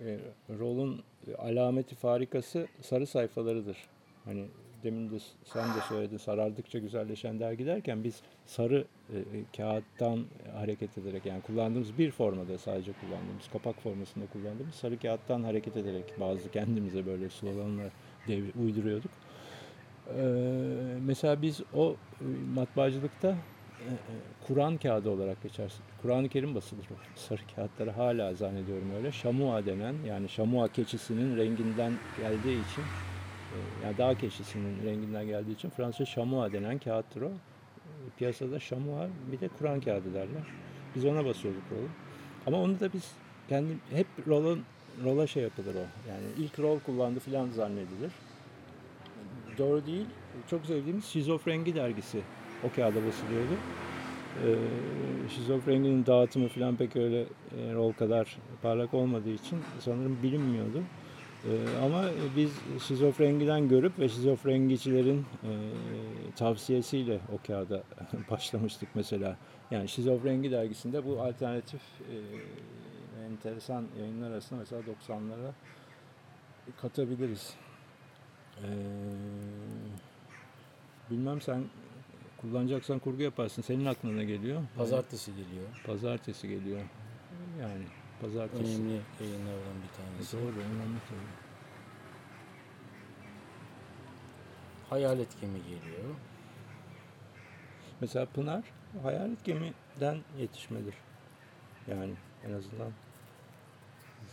e, rolün alameti farikası sarı sayfalarıdır. Hani demin de sen de söyledin sarardıkça güzelleşen dergi derken biz sarı e, e, kağıttan hareket ederek yani kullandığımız bir formada sadece kullandığımız kapak formasında kullandığımız sarı kağıttan hareket ederek bazı kendimize böyle sloganlar devir, uyduruyorduk. Ee, mesela biz o e, matbaacılıkta Kur'an kağıdı olarak geçer. Kur'an-ı Kerim basılır o sarı kağıtları hala zannediyorum öyle. Şamua denen yani şamua keçisinin renginden geldiği için e, yani dağ keçisinin renginden geldiği için Fransızca şamua denen kağıttır o. E, Piyasada şamua bir de Kur'an kağıdı derler. Biz ona basıyorduk rolu. Ama onu da biz kendi hep rolun rola şey yapılır o. Yani ilk rol kullandı filan zannedilir. Doğru değil. Çok sevdiğimiz Şizofrengi dergisi o kağıda basılıyordu. Ee, şizofreninin dağıtımı falan pek öyle e, rol kadar parlak olmadığı için sanırım bilinmiyordu. Ee, ama biz şizofrengiden görüp ve şizofrengicilerin e, tavsiyesiyle o kağıda başlamıştık mesela. Yani Şizofrengi dergisinde bu alternatif e, enteresan yayınlar arasında mesela 90'lara katabiliriz. Ee, bilmem sen kullanacaksan kurgu yaparsın. Senin aklına ne geliyor? Pazartesi geliyor. Pazartesi geliyor. Yani pazartesi. Önemli yayınlardan bir tanesi. Doğru, önemli tabii. Hayalet Gemi geliyor. Mesela Pınar hayalet gemiden yetişmedir. Yani en azından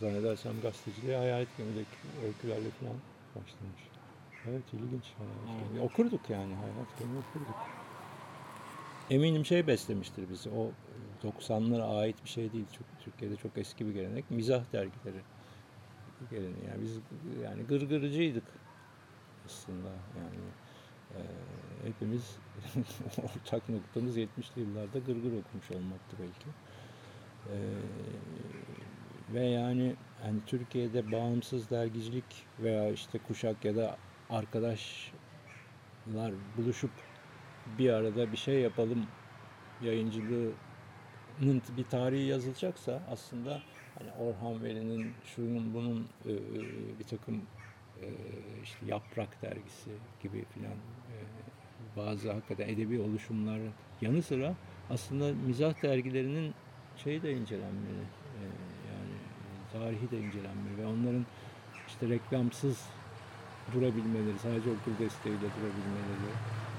zannedersem gazeteciliğe hayalet gemideki öykülerle falan başlamış. Evet ilginç. Hayalet gemi. Okurduk yani hayalet gemi okurduk. Eminim şey beslemiştir bizi. O 90'lara ait bir şey değil. Çok, Türkiye'de çok eski bir gelenek. Mizah dergileri geleneği. Yani biz yani gırgırcıydık aslında. Yani e, hepimiz ortak noktamız 70'li yıllarda gırgır okumuş olmaktı belki. E, ve yani hani Türkiye'de bağımsız dergicilik veya işte kuşak ya da arkadaşlar buluşup bir arada bir şey yapalım yayıncılığının bir tarihi yazılacaksa aslında hani Orhan Veli'nin şunun bunun e, bir takım e, işte Yaprak dergisi gibi filan e, bazı hakikaten edebi oluşumların yanı sıra aslında mizah dergilerinin şeyi de incelenmeli. E, yani tarihi de incelenmeli ve onların işte reklamsız durabilmeleri, sadece okul desteğiyle durabilmeleri,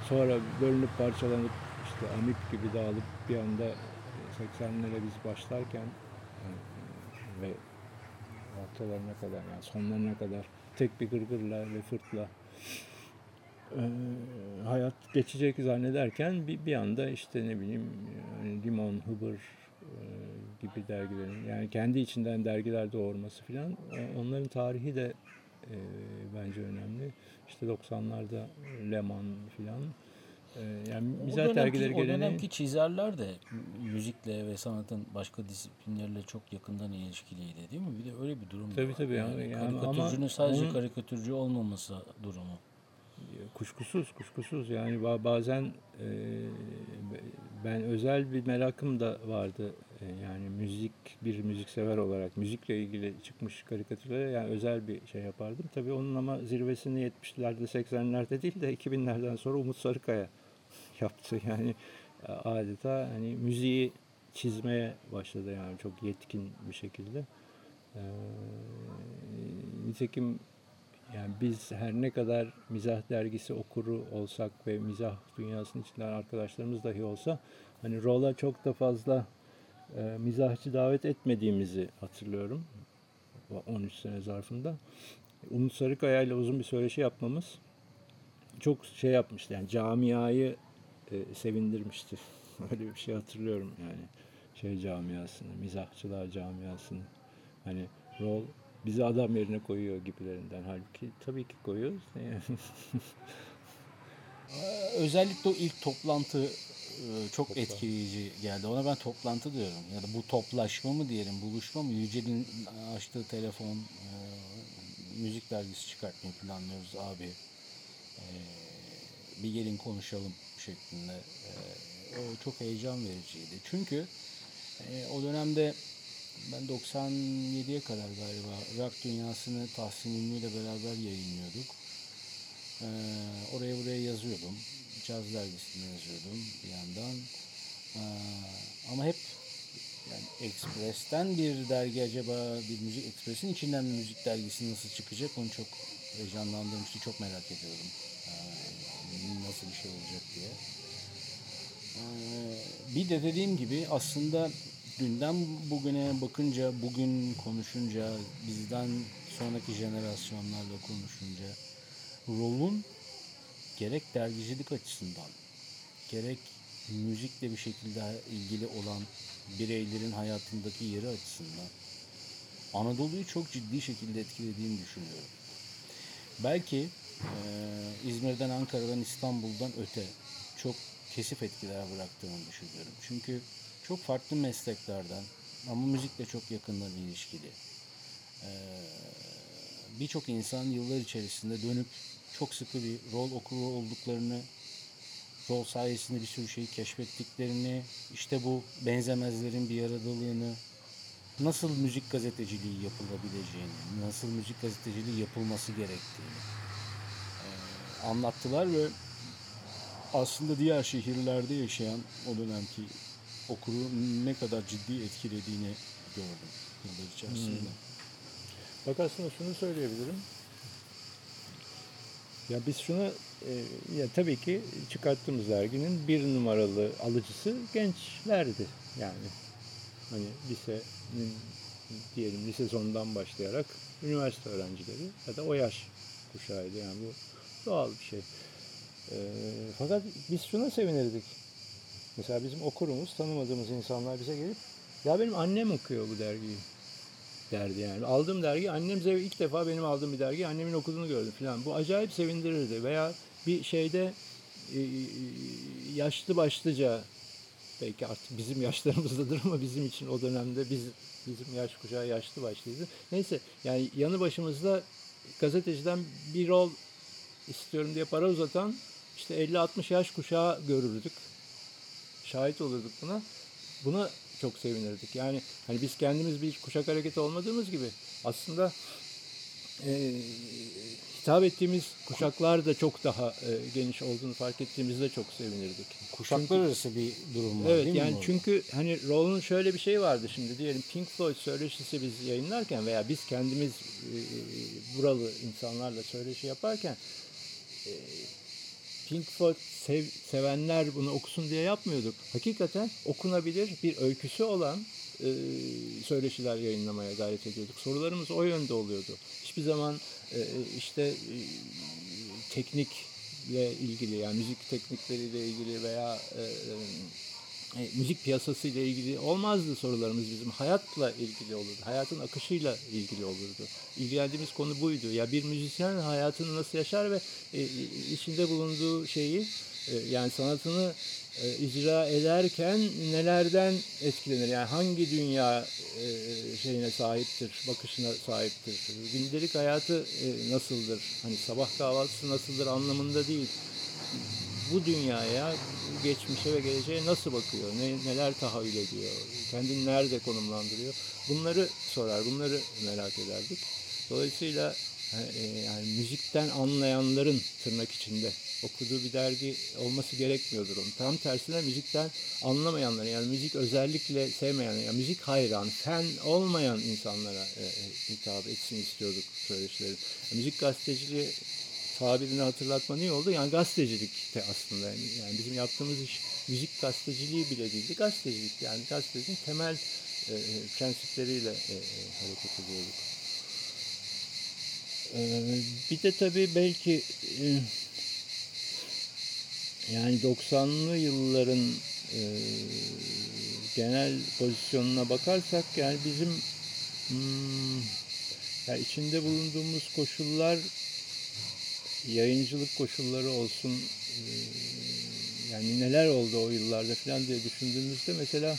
sonra bölünüp parçalanıp işte amip gibi dağılıp bir anda 80'lere biz başlarken ve ortalarına kadar yani sonlarına kadar tek bir gırgırla ve fırtla e, hayat geçecek zannederken bir, bir anda işte ne bileyim yani Limon, Hıbır e, gibi dergilerin yani kendi içinden dergiler doğurması filan onların tarihi de e, bence önemli. İşte 90'larda Leman filan ee, yani mizah dönemki, dergileri o dönemki çizerler de müzikle ve sanatın başka disiplinlerle çok yakından ilişkiliydi değil mi? Bir de öyle bir durum tabii, var. Tabii yani, yani karikatürcünün ama sadece onun, karikatürcü olmaması durumu. Kuşkusuz, kuşkusuz. Yani bazen e, ben özel bir merakım da vardı. E, yani müzik, bir müziksever olarak müzikle ilgili çıkmış karikatürlere yani özel bir şey yapardım. Tabii onun ama zirvesini 70'lerde, 80'lerde değil de 2000'lerden sonra Umut Sarıkaya yaptı. Yani e, adeta hani müziği çizmeye başladı yani çok yetkin bir şekilde. Ee, nitekim yani biz her ne kadar mizah dergisi okuru olsak ve mizah dünyasının içinden arkadaşlarımız dahi olsa hani rola çok da fazla e, mizahçı davet etmediğimizi hatırlıyorum. 13 sene zarfında. Umut Sarıkaya ile uzun bir söyleşi yapmamız çok şey yapmıştı yani camiayı e, sevindirmişti. Öyle bir şey hatırlıyorum yani şey camiasını, mizahçılar camiasını. Hani rol bizi adam yerine koyuyor gibilerinden. Halbuki tabii ki koyuyoruz. Özellikle o ilk toplantı çok Topla. etkileyici geldi. Ona ben toplantı diyorum. Ya da bu toplaşma mı diyelim, buluşma mı? Yücel'in açtığı telefon, e, müzik dergisi çıkartmayı planlıyoruz abi. E, bir gelin konuşalım şeklinde. E, o çok heyecan vericiydi. Çünkü e, o dönemde ben 97'ye kadar galiba rock dünyasını Tahsin Ünlü ile beraber yayınlıyorduk. E, oraya buraya yazıyordum. Caz dergisinde yazıyordum bir yandan. E, ama hep yani Express'ten bir dergi acaba bir müzik Express'in içinden bir müzik dergisi nasıl çıkacak onu çok heyecanlandırmıştı. Çok merak ediyordum. Ee, nasıl bir şey olacak diye. Ee, bir de dediğim gibi aslında dünden bugüne bakınca, bugün konuşunca, bizden sonraki jenerasyonlarla konuşunca rolun gerek dergicilik açısından, gerek müzikle bir şekilde ilgili olan bireylerin hayatındaki yeri açısından Anadolu'yu çok ciddi şekilde etkilediğini düşünüyorum. Belki e, İzmir'den, Ankara'dan, İstanbul'dan öte çok kesif etkiler bıraktığını düşünüyorum. Çünkü çok farklı mesleklerden ama müzikle çok yakından ilişkili. Ee, Birçok insan yıllar içerisinde dönüp çok sıkı bir rol okuru olduklarını, rol sayesinde bir sürü şeyi keşfettiklerini, işte bu benzemezlerin bir aradalığını, nasıl müzik gazeteciliği yapılabileceğini, nasıl müzik gazeteciliği yapılması gerektiğini anlattılar ve aslında diğer şehirlerde yaşayan o dönemki okuru ne kadar ciddi etkilediğini gördüm yıllar içerisinde. Hmm. Bak aslında şunu söyleyebilirim. Ya biz şunu e, ya tabii ki çıkarttığımız derginin bir numaralı alıcısı gençlerdi yani. Hani lisenin diyelim lise sonundan başlayarak üniversite öğrencileri ya da o yaş kuşağıydı yani bu doğal bir şey. E, fakat biz şuna sevinirdik. Mesela bizim okurumuz, tanımadığımız insanlar bize gelip ya benim annem okuyor bu dergiyi derdi yani. Aldığım dergi annem ilk defa benim aldığım bir dergi annemin okuduğunu gördüm falan. Bu acayip sevindirirdi. Veya bir şeyde e, e, yaşlı başlıca belki artık bizim yaşlarımızdadır ama bizim için o dönemde biz bizim yaş kuşağı yaşlı başlıydı. Neyse yani yanı başımızda gazeteciden bir rol istiyorum diye para uzatan işte 50-60 yaş kuşağı görürdük. Şahit olurduk buna. Buna çok sevinirdik. Yani hani biz kendimiz bir kuşak hareketi olmadığımız gibi aslında e, hitap ettiğimiz kuşaklar da çok daha e, geniş olduğunu fark ettiğimizde çok sevinirdik. Kuşaklar çünkü, arası bir durum var evet, değil yani mi? Çünkü hani Rawl'un şöyle bir şey vardı şimdi diyelim Pink Floyd söyleşisi biz yayınlarken veya biz kendimiz e, buralı insanlarla söyleşi yaparken e, Pink Floyd sev, sevenler bunu okusun diye yapmıyorduk. Hakikaten okunabilir bir öyküsü olan e, söyleşiler yayınlamaya gayret ediyorduk. Sorularımız o yönde oluyordu. Hiçbir zaman e, işte e, teknikle ilgili yani müzik teknikleriyle ilgili veya e, e, müzik piyasası ile ilgili olmazdı sorularımız bizim. Hayatla ilgili olurdu. Hayatın akışıyla ilgili olurdu. İlgilendiğimiz konu buydu. Ya bir müzisyen hayatını nasıl yaşar ve e, içinde bulunduğu şeyi e, yani sanatını e, icra ederken nelerden etkilenir? Yani hangi dünya e, şeyine sahiptir, bakışına sahiptir? Gündelik hayatı e, nasıldır? Hani sabah kahvaltısı nasıldır anlamında değil bu dünyaya, geçmişe ve geleceğe nasıl bakıyor, ne, neler tahayyül ediyor, kendini nerede konumlandırıyor bunları sorar, bunları merak ederdik. Dolayısıyla e, yani müzikten anlayanların tırnak içinde okuduğu bir dergi olması gerekmiyordur onun. Tam tersine müzikten anlamayanların yani müzik özellikle sevmeyen, yani müzik hayran, fen olmayan insanlara e, e, hitap etsin istiyorduk söyleşilerin. Müzik gazeteciliği tabirini hatırlatma iyi oldu? Yani gazetecilikte aslında. Yani, yani bizim yaptığımız iş müzik gazeteciliği bile değildi. Gazetecilik yani gazeteciliğin temel e, e, prensipleriyle e, e, hareket ediyorduk. E, bir de tabii belki e, yani 90'lı yılların e, genel pozisyonuna bakarsak yani bizim hmm, yani içinde bulunduğumuz koşullar yayıncılık koşulları olsun e, yani neler oldu o yıllarda falan diye düşündüğümüzde mesela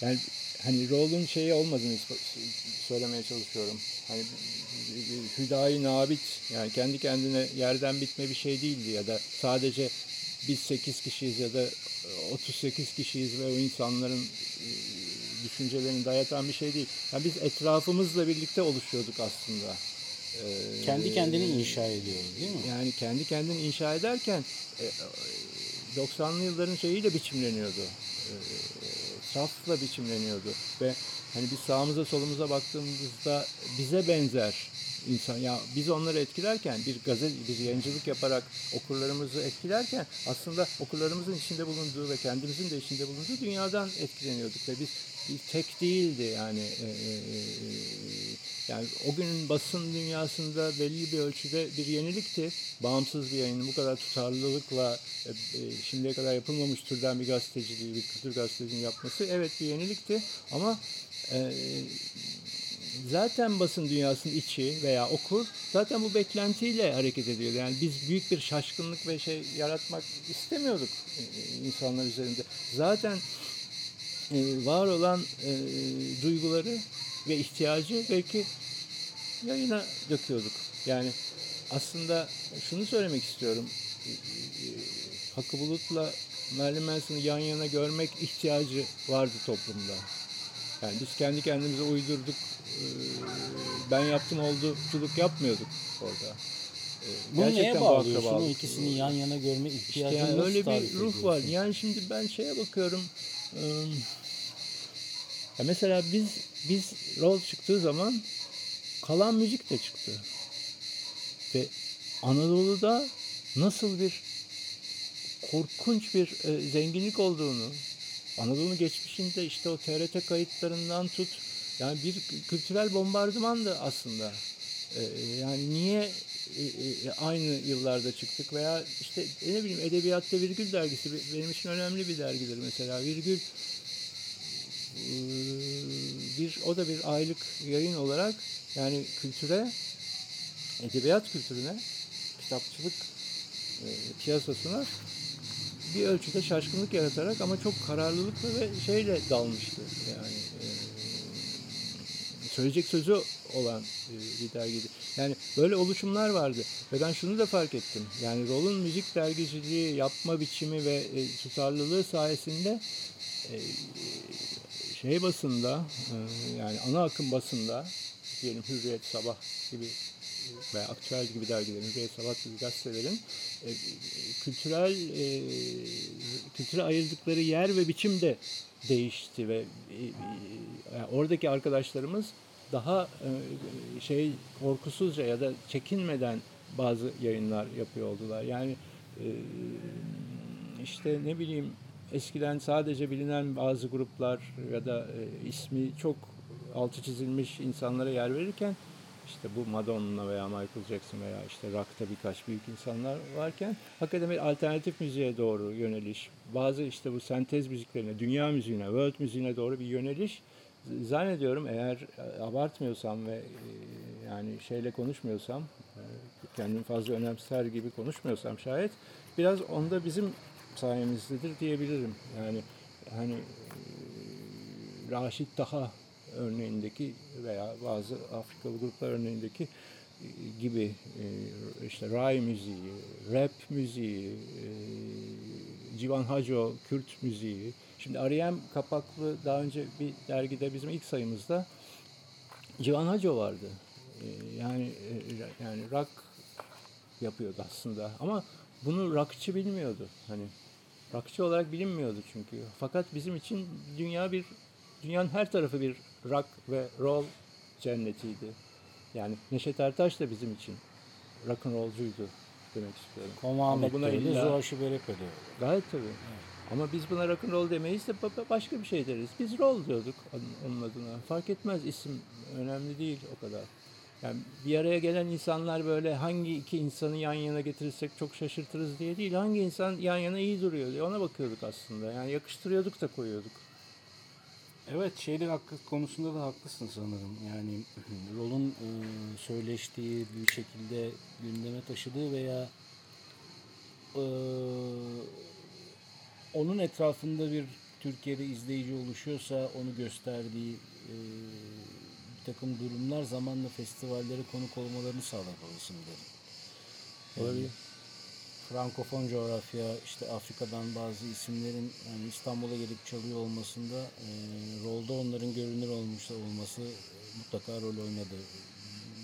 yani hani rolün şeyi olmadığını söylemeye çalışıyorum. Hani hüdayi nabit yani kendi kendine yerden bitme bir şey değildi ya da sadece biz 8 kişiyiz ya da 38 kişiyiz ve o insanların e, düşüncelerini dayatan bir şey değil. Yani biz etrafımızla birlikte oluşuyorduk aslında. Ee, kendi kendini inşa ediyor değil mi? Yani kendi kendini inşa ederken 90'lı e, yılların şeyiyle biçimleniyordu. E, safla biçimleniyordu ve hani biz sağımıza solumuza baktığımızda bize benzer insan ya biz onları etkilerken bir gazet bir yayıncılık yaparak okurlarımızı etkilerken aslında okurlarımızın içinde bulunduğu ve kendimizin de içinde bulunduğu dünyadan etkileniyorduk ve biz bir tek değildi yani e, e, yani o günün basın dünyasında belli bir ölçüde bir yenilikti. Bağımsız bir yayının bu kadar tutarlılıkla e, e, şimdiye kadar yapılmamış türden bir gazeteciliği, bir kültür gazeteciliğini yapması evet bir yenilikti ama e, zaten basın dünyasının içi veya okur zaten bu beklentiyle hareket ediyor. Yani biz büyük bir şaşkınlık ve şey yaratmak istemiyorduk e, insanlar üzerinde. Zaten e, var olan e, duyguları ve ihtiyacı belki yayına döküyorduk. Yani aslında şunu söylemek istiyorum. Hakkı Bulut'la Marilyn Manson'ı yan yana görmek ihtiyacı vardı toplumda. Yani biz kendi kendimize uydurduk. Ee, ben yaptım olduculuk yapmıyorduk orada. Ee, Bu neye bağlıyorsun? O ikisini yan yana görme ihtiyacı işte yani öyle bir ruh var. Yani şimdi ben şeye bakıyorum. Ya mesela biz biz rol çıktığı zaman kalan müzik de çıktı. Ve Anadolu'da nasıl bir korkunç bir e, zenginlik olduğunu, Anadolu geçmişinde işte o TRT kayıtlarından tut, yani bir kültürel bombardımandı aslında. E, yani niye e, e, aynı yıllarda çıktık veya işte e, ne bileyim Edebiyatta Virgül dergisi benim için önemli bir dergidir mesela. Virgül e, bir o da bir aylık yayın olarak yani kültüre, edebiyat kültürüne, kitapçılık e, piyasasına bir ölçüde şaşkınlık yaratarak ama çok kararlılıkla ve şeyle dalmıştı. Yani e, söyleyecek sözü olan e, bir dergiydi. Yani böyle oluşumlar vardı. Ve ben şunu da fark ettim. Yani Rol'un müzik dergiciliği yapma biçimi ve e, tutarlılığı sayesinde e, şey basında yani ana akım basında diyelim Hürriyet Sabah gibi veya Aktüel gibi dergilerin, Hürriyet Sabah gibi gazetelerin e, kültürel e, kültüre ayırdıkları yer ve biçim de değişti ve e, e, oradaki arkadaşlarımız daha e, şey korkusuzca ya da çekinmeden bazı yayınlar yapıyor oldular. Yani e, işte ne bileyim eskiden sadece bilinen bazı gruplar ya da e, ismi çok altı çizilmiş insanlara yer verirken işte bu Madonna veya Michael Jackson veya işte rock'ta birkaç büyük insanlar varken hakikaten bir alternatif müziğe doğru yöneliş, bazı işte bu sentez müziklerine, dünya müziğine, world müziğine doğru bir yöneliş zannediyorum eğer e, abartmıyorsam ve e, yani şeyle konuşmuyorsam e, kendimi fazla önemser gibi konuşmuyorsam şayet biraz onda bizim sayemizdedir diyebilirim. Yani hani Raşit Taha örneğindeki veya bazı Afrikalı gruplar örneğindeki gibi işte ray müziği, rap müziği, Civan Haco, Kürt müziği, Şimdi Ariyem kapaklı daha önce bir dergide bizim ilk sayımızda Civan Hacı vardı. Yani e, yani rock yapıyordu aslında ama bunu rockçı bilmiyordu. Hani rockçı olarak bilinmiyordu çünkü. Fakat bizim için dünya bir dünyanın her tarafı bir rock ve roll cennetiydi. Yani Neşet Ertaş da bizim için rock and rollcuydu demek istiyorum. Ama buna illa... Berepeli. Gayet tabii. Evet. Ama biz buna rock roll demeyiz de başka bir şey deriz. Biz roll diyorduk onun adına. Fark etmez isim önemli değil o kadar. Yani bir araya gelen insanlar böyle hangi iki insanı yan yana getirirsek çok şaşırtırız diye değil. Hangi insan yan yana iyi duruyor diye ona bakıyorduk aslında. Yani yakıştırıyorduk da koyuyorduk. Evet şeyler hakkı konusunda da haklısın sanırım. Yani rolun e, söyleştiği bir şekilde gündeme taşıdığı veya e, onun etrafında bir Türkiye'de izleyici oluşuyorsa onu gösterdiği e, bir takım durumlar zamanla festivallere konuk olmalarını sağlar o isimlerin. Olabilir. Frankofon coğrafya, işte Afrika'dan bazı isimlerin yani İstanbul'a gelip çalıyor olmasında e, rolda onların görünür olmuş olması mutlaka rol oynadı.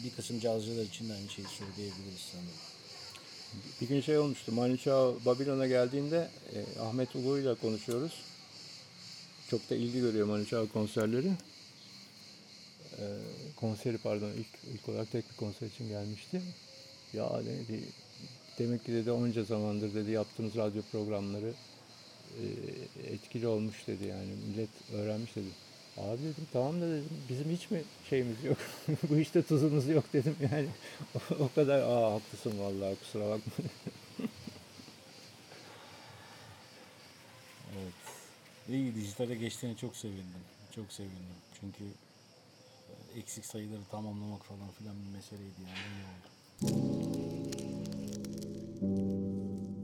Bir kısım cazcılar için de aynı şeyi söyleyebiliriz sanırım. Bir gün şey olmuştu. Manu Chao Babilon'a geldiğinde e, Ahmet Ulu konuşuyoruz. Çok da ilgi görüyor Manu Chao konserleri. E, konseri pardon ilk, ilk olarak tek bir konser için gelmişti. Ya dedi, demek ki dedi onca zamandır dedi yaptığınız radyo programları e, etkili olmuş dedi yani millet öğrenmiş dedi. Abi dedim tamam da dedim bizim hiç mi şeyimiz yok? Bu işte tuzumuz yok dedim yani. o, o kadar aa haklısın vallahi kusura bakma. evet. İyi dijitale geçtiğine çok sevindim. Çok sevindim. Çünkü e, eksik sayıları tamamlamak falan filan bir meseleydi yani. İyi oldu. Thank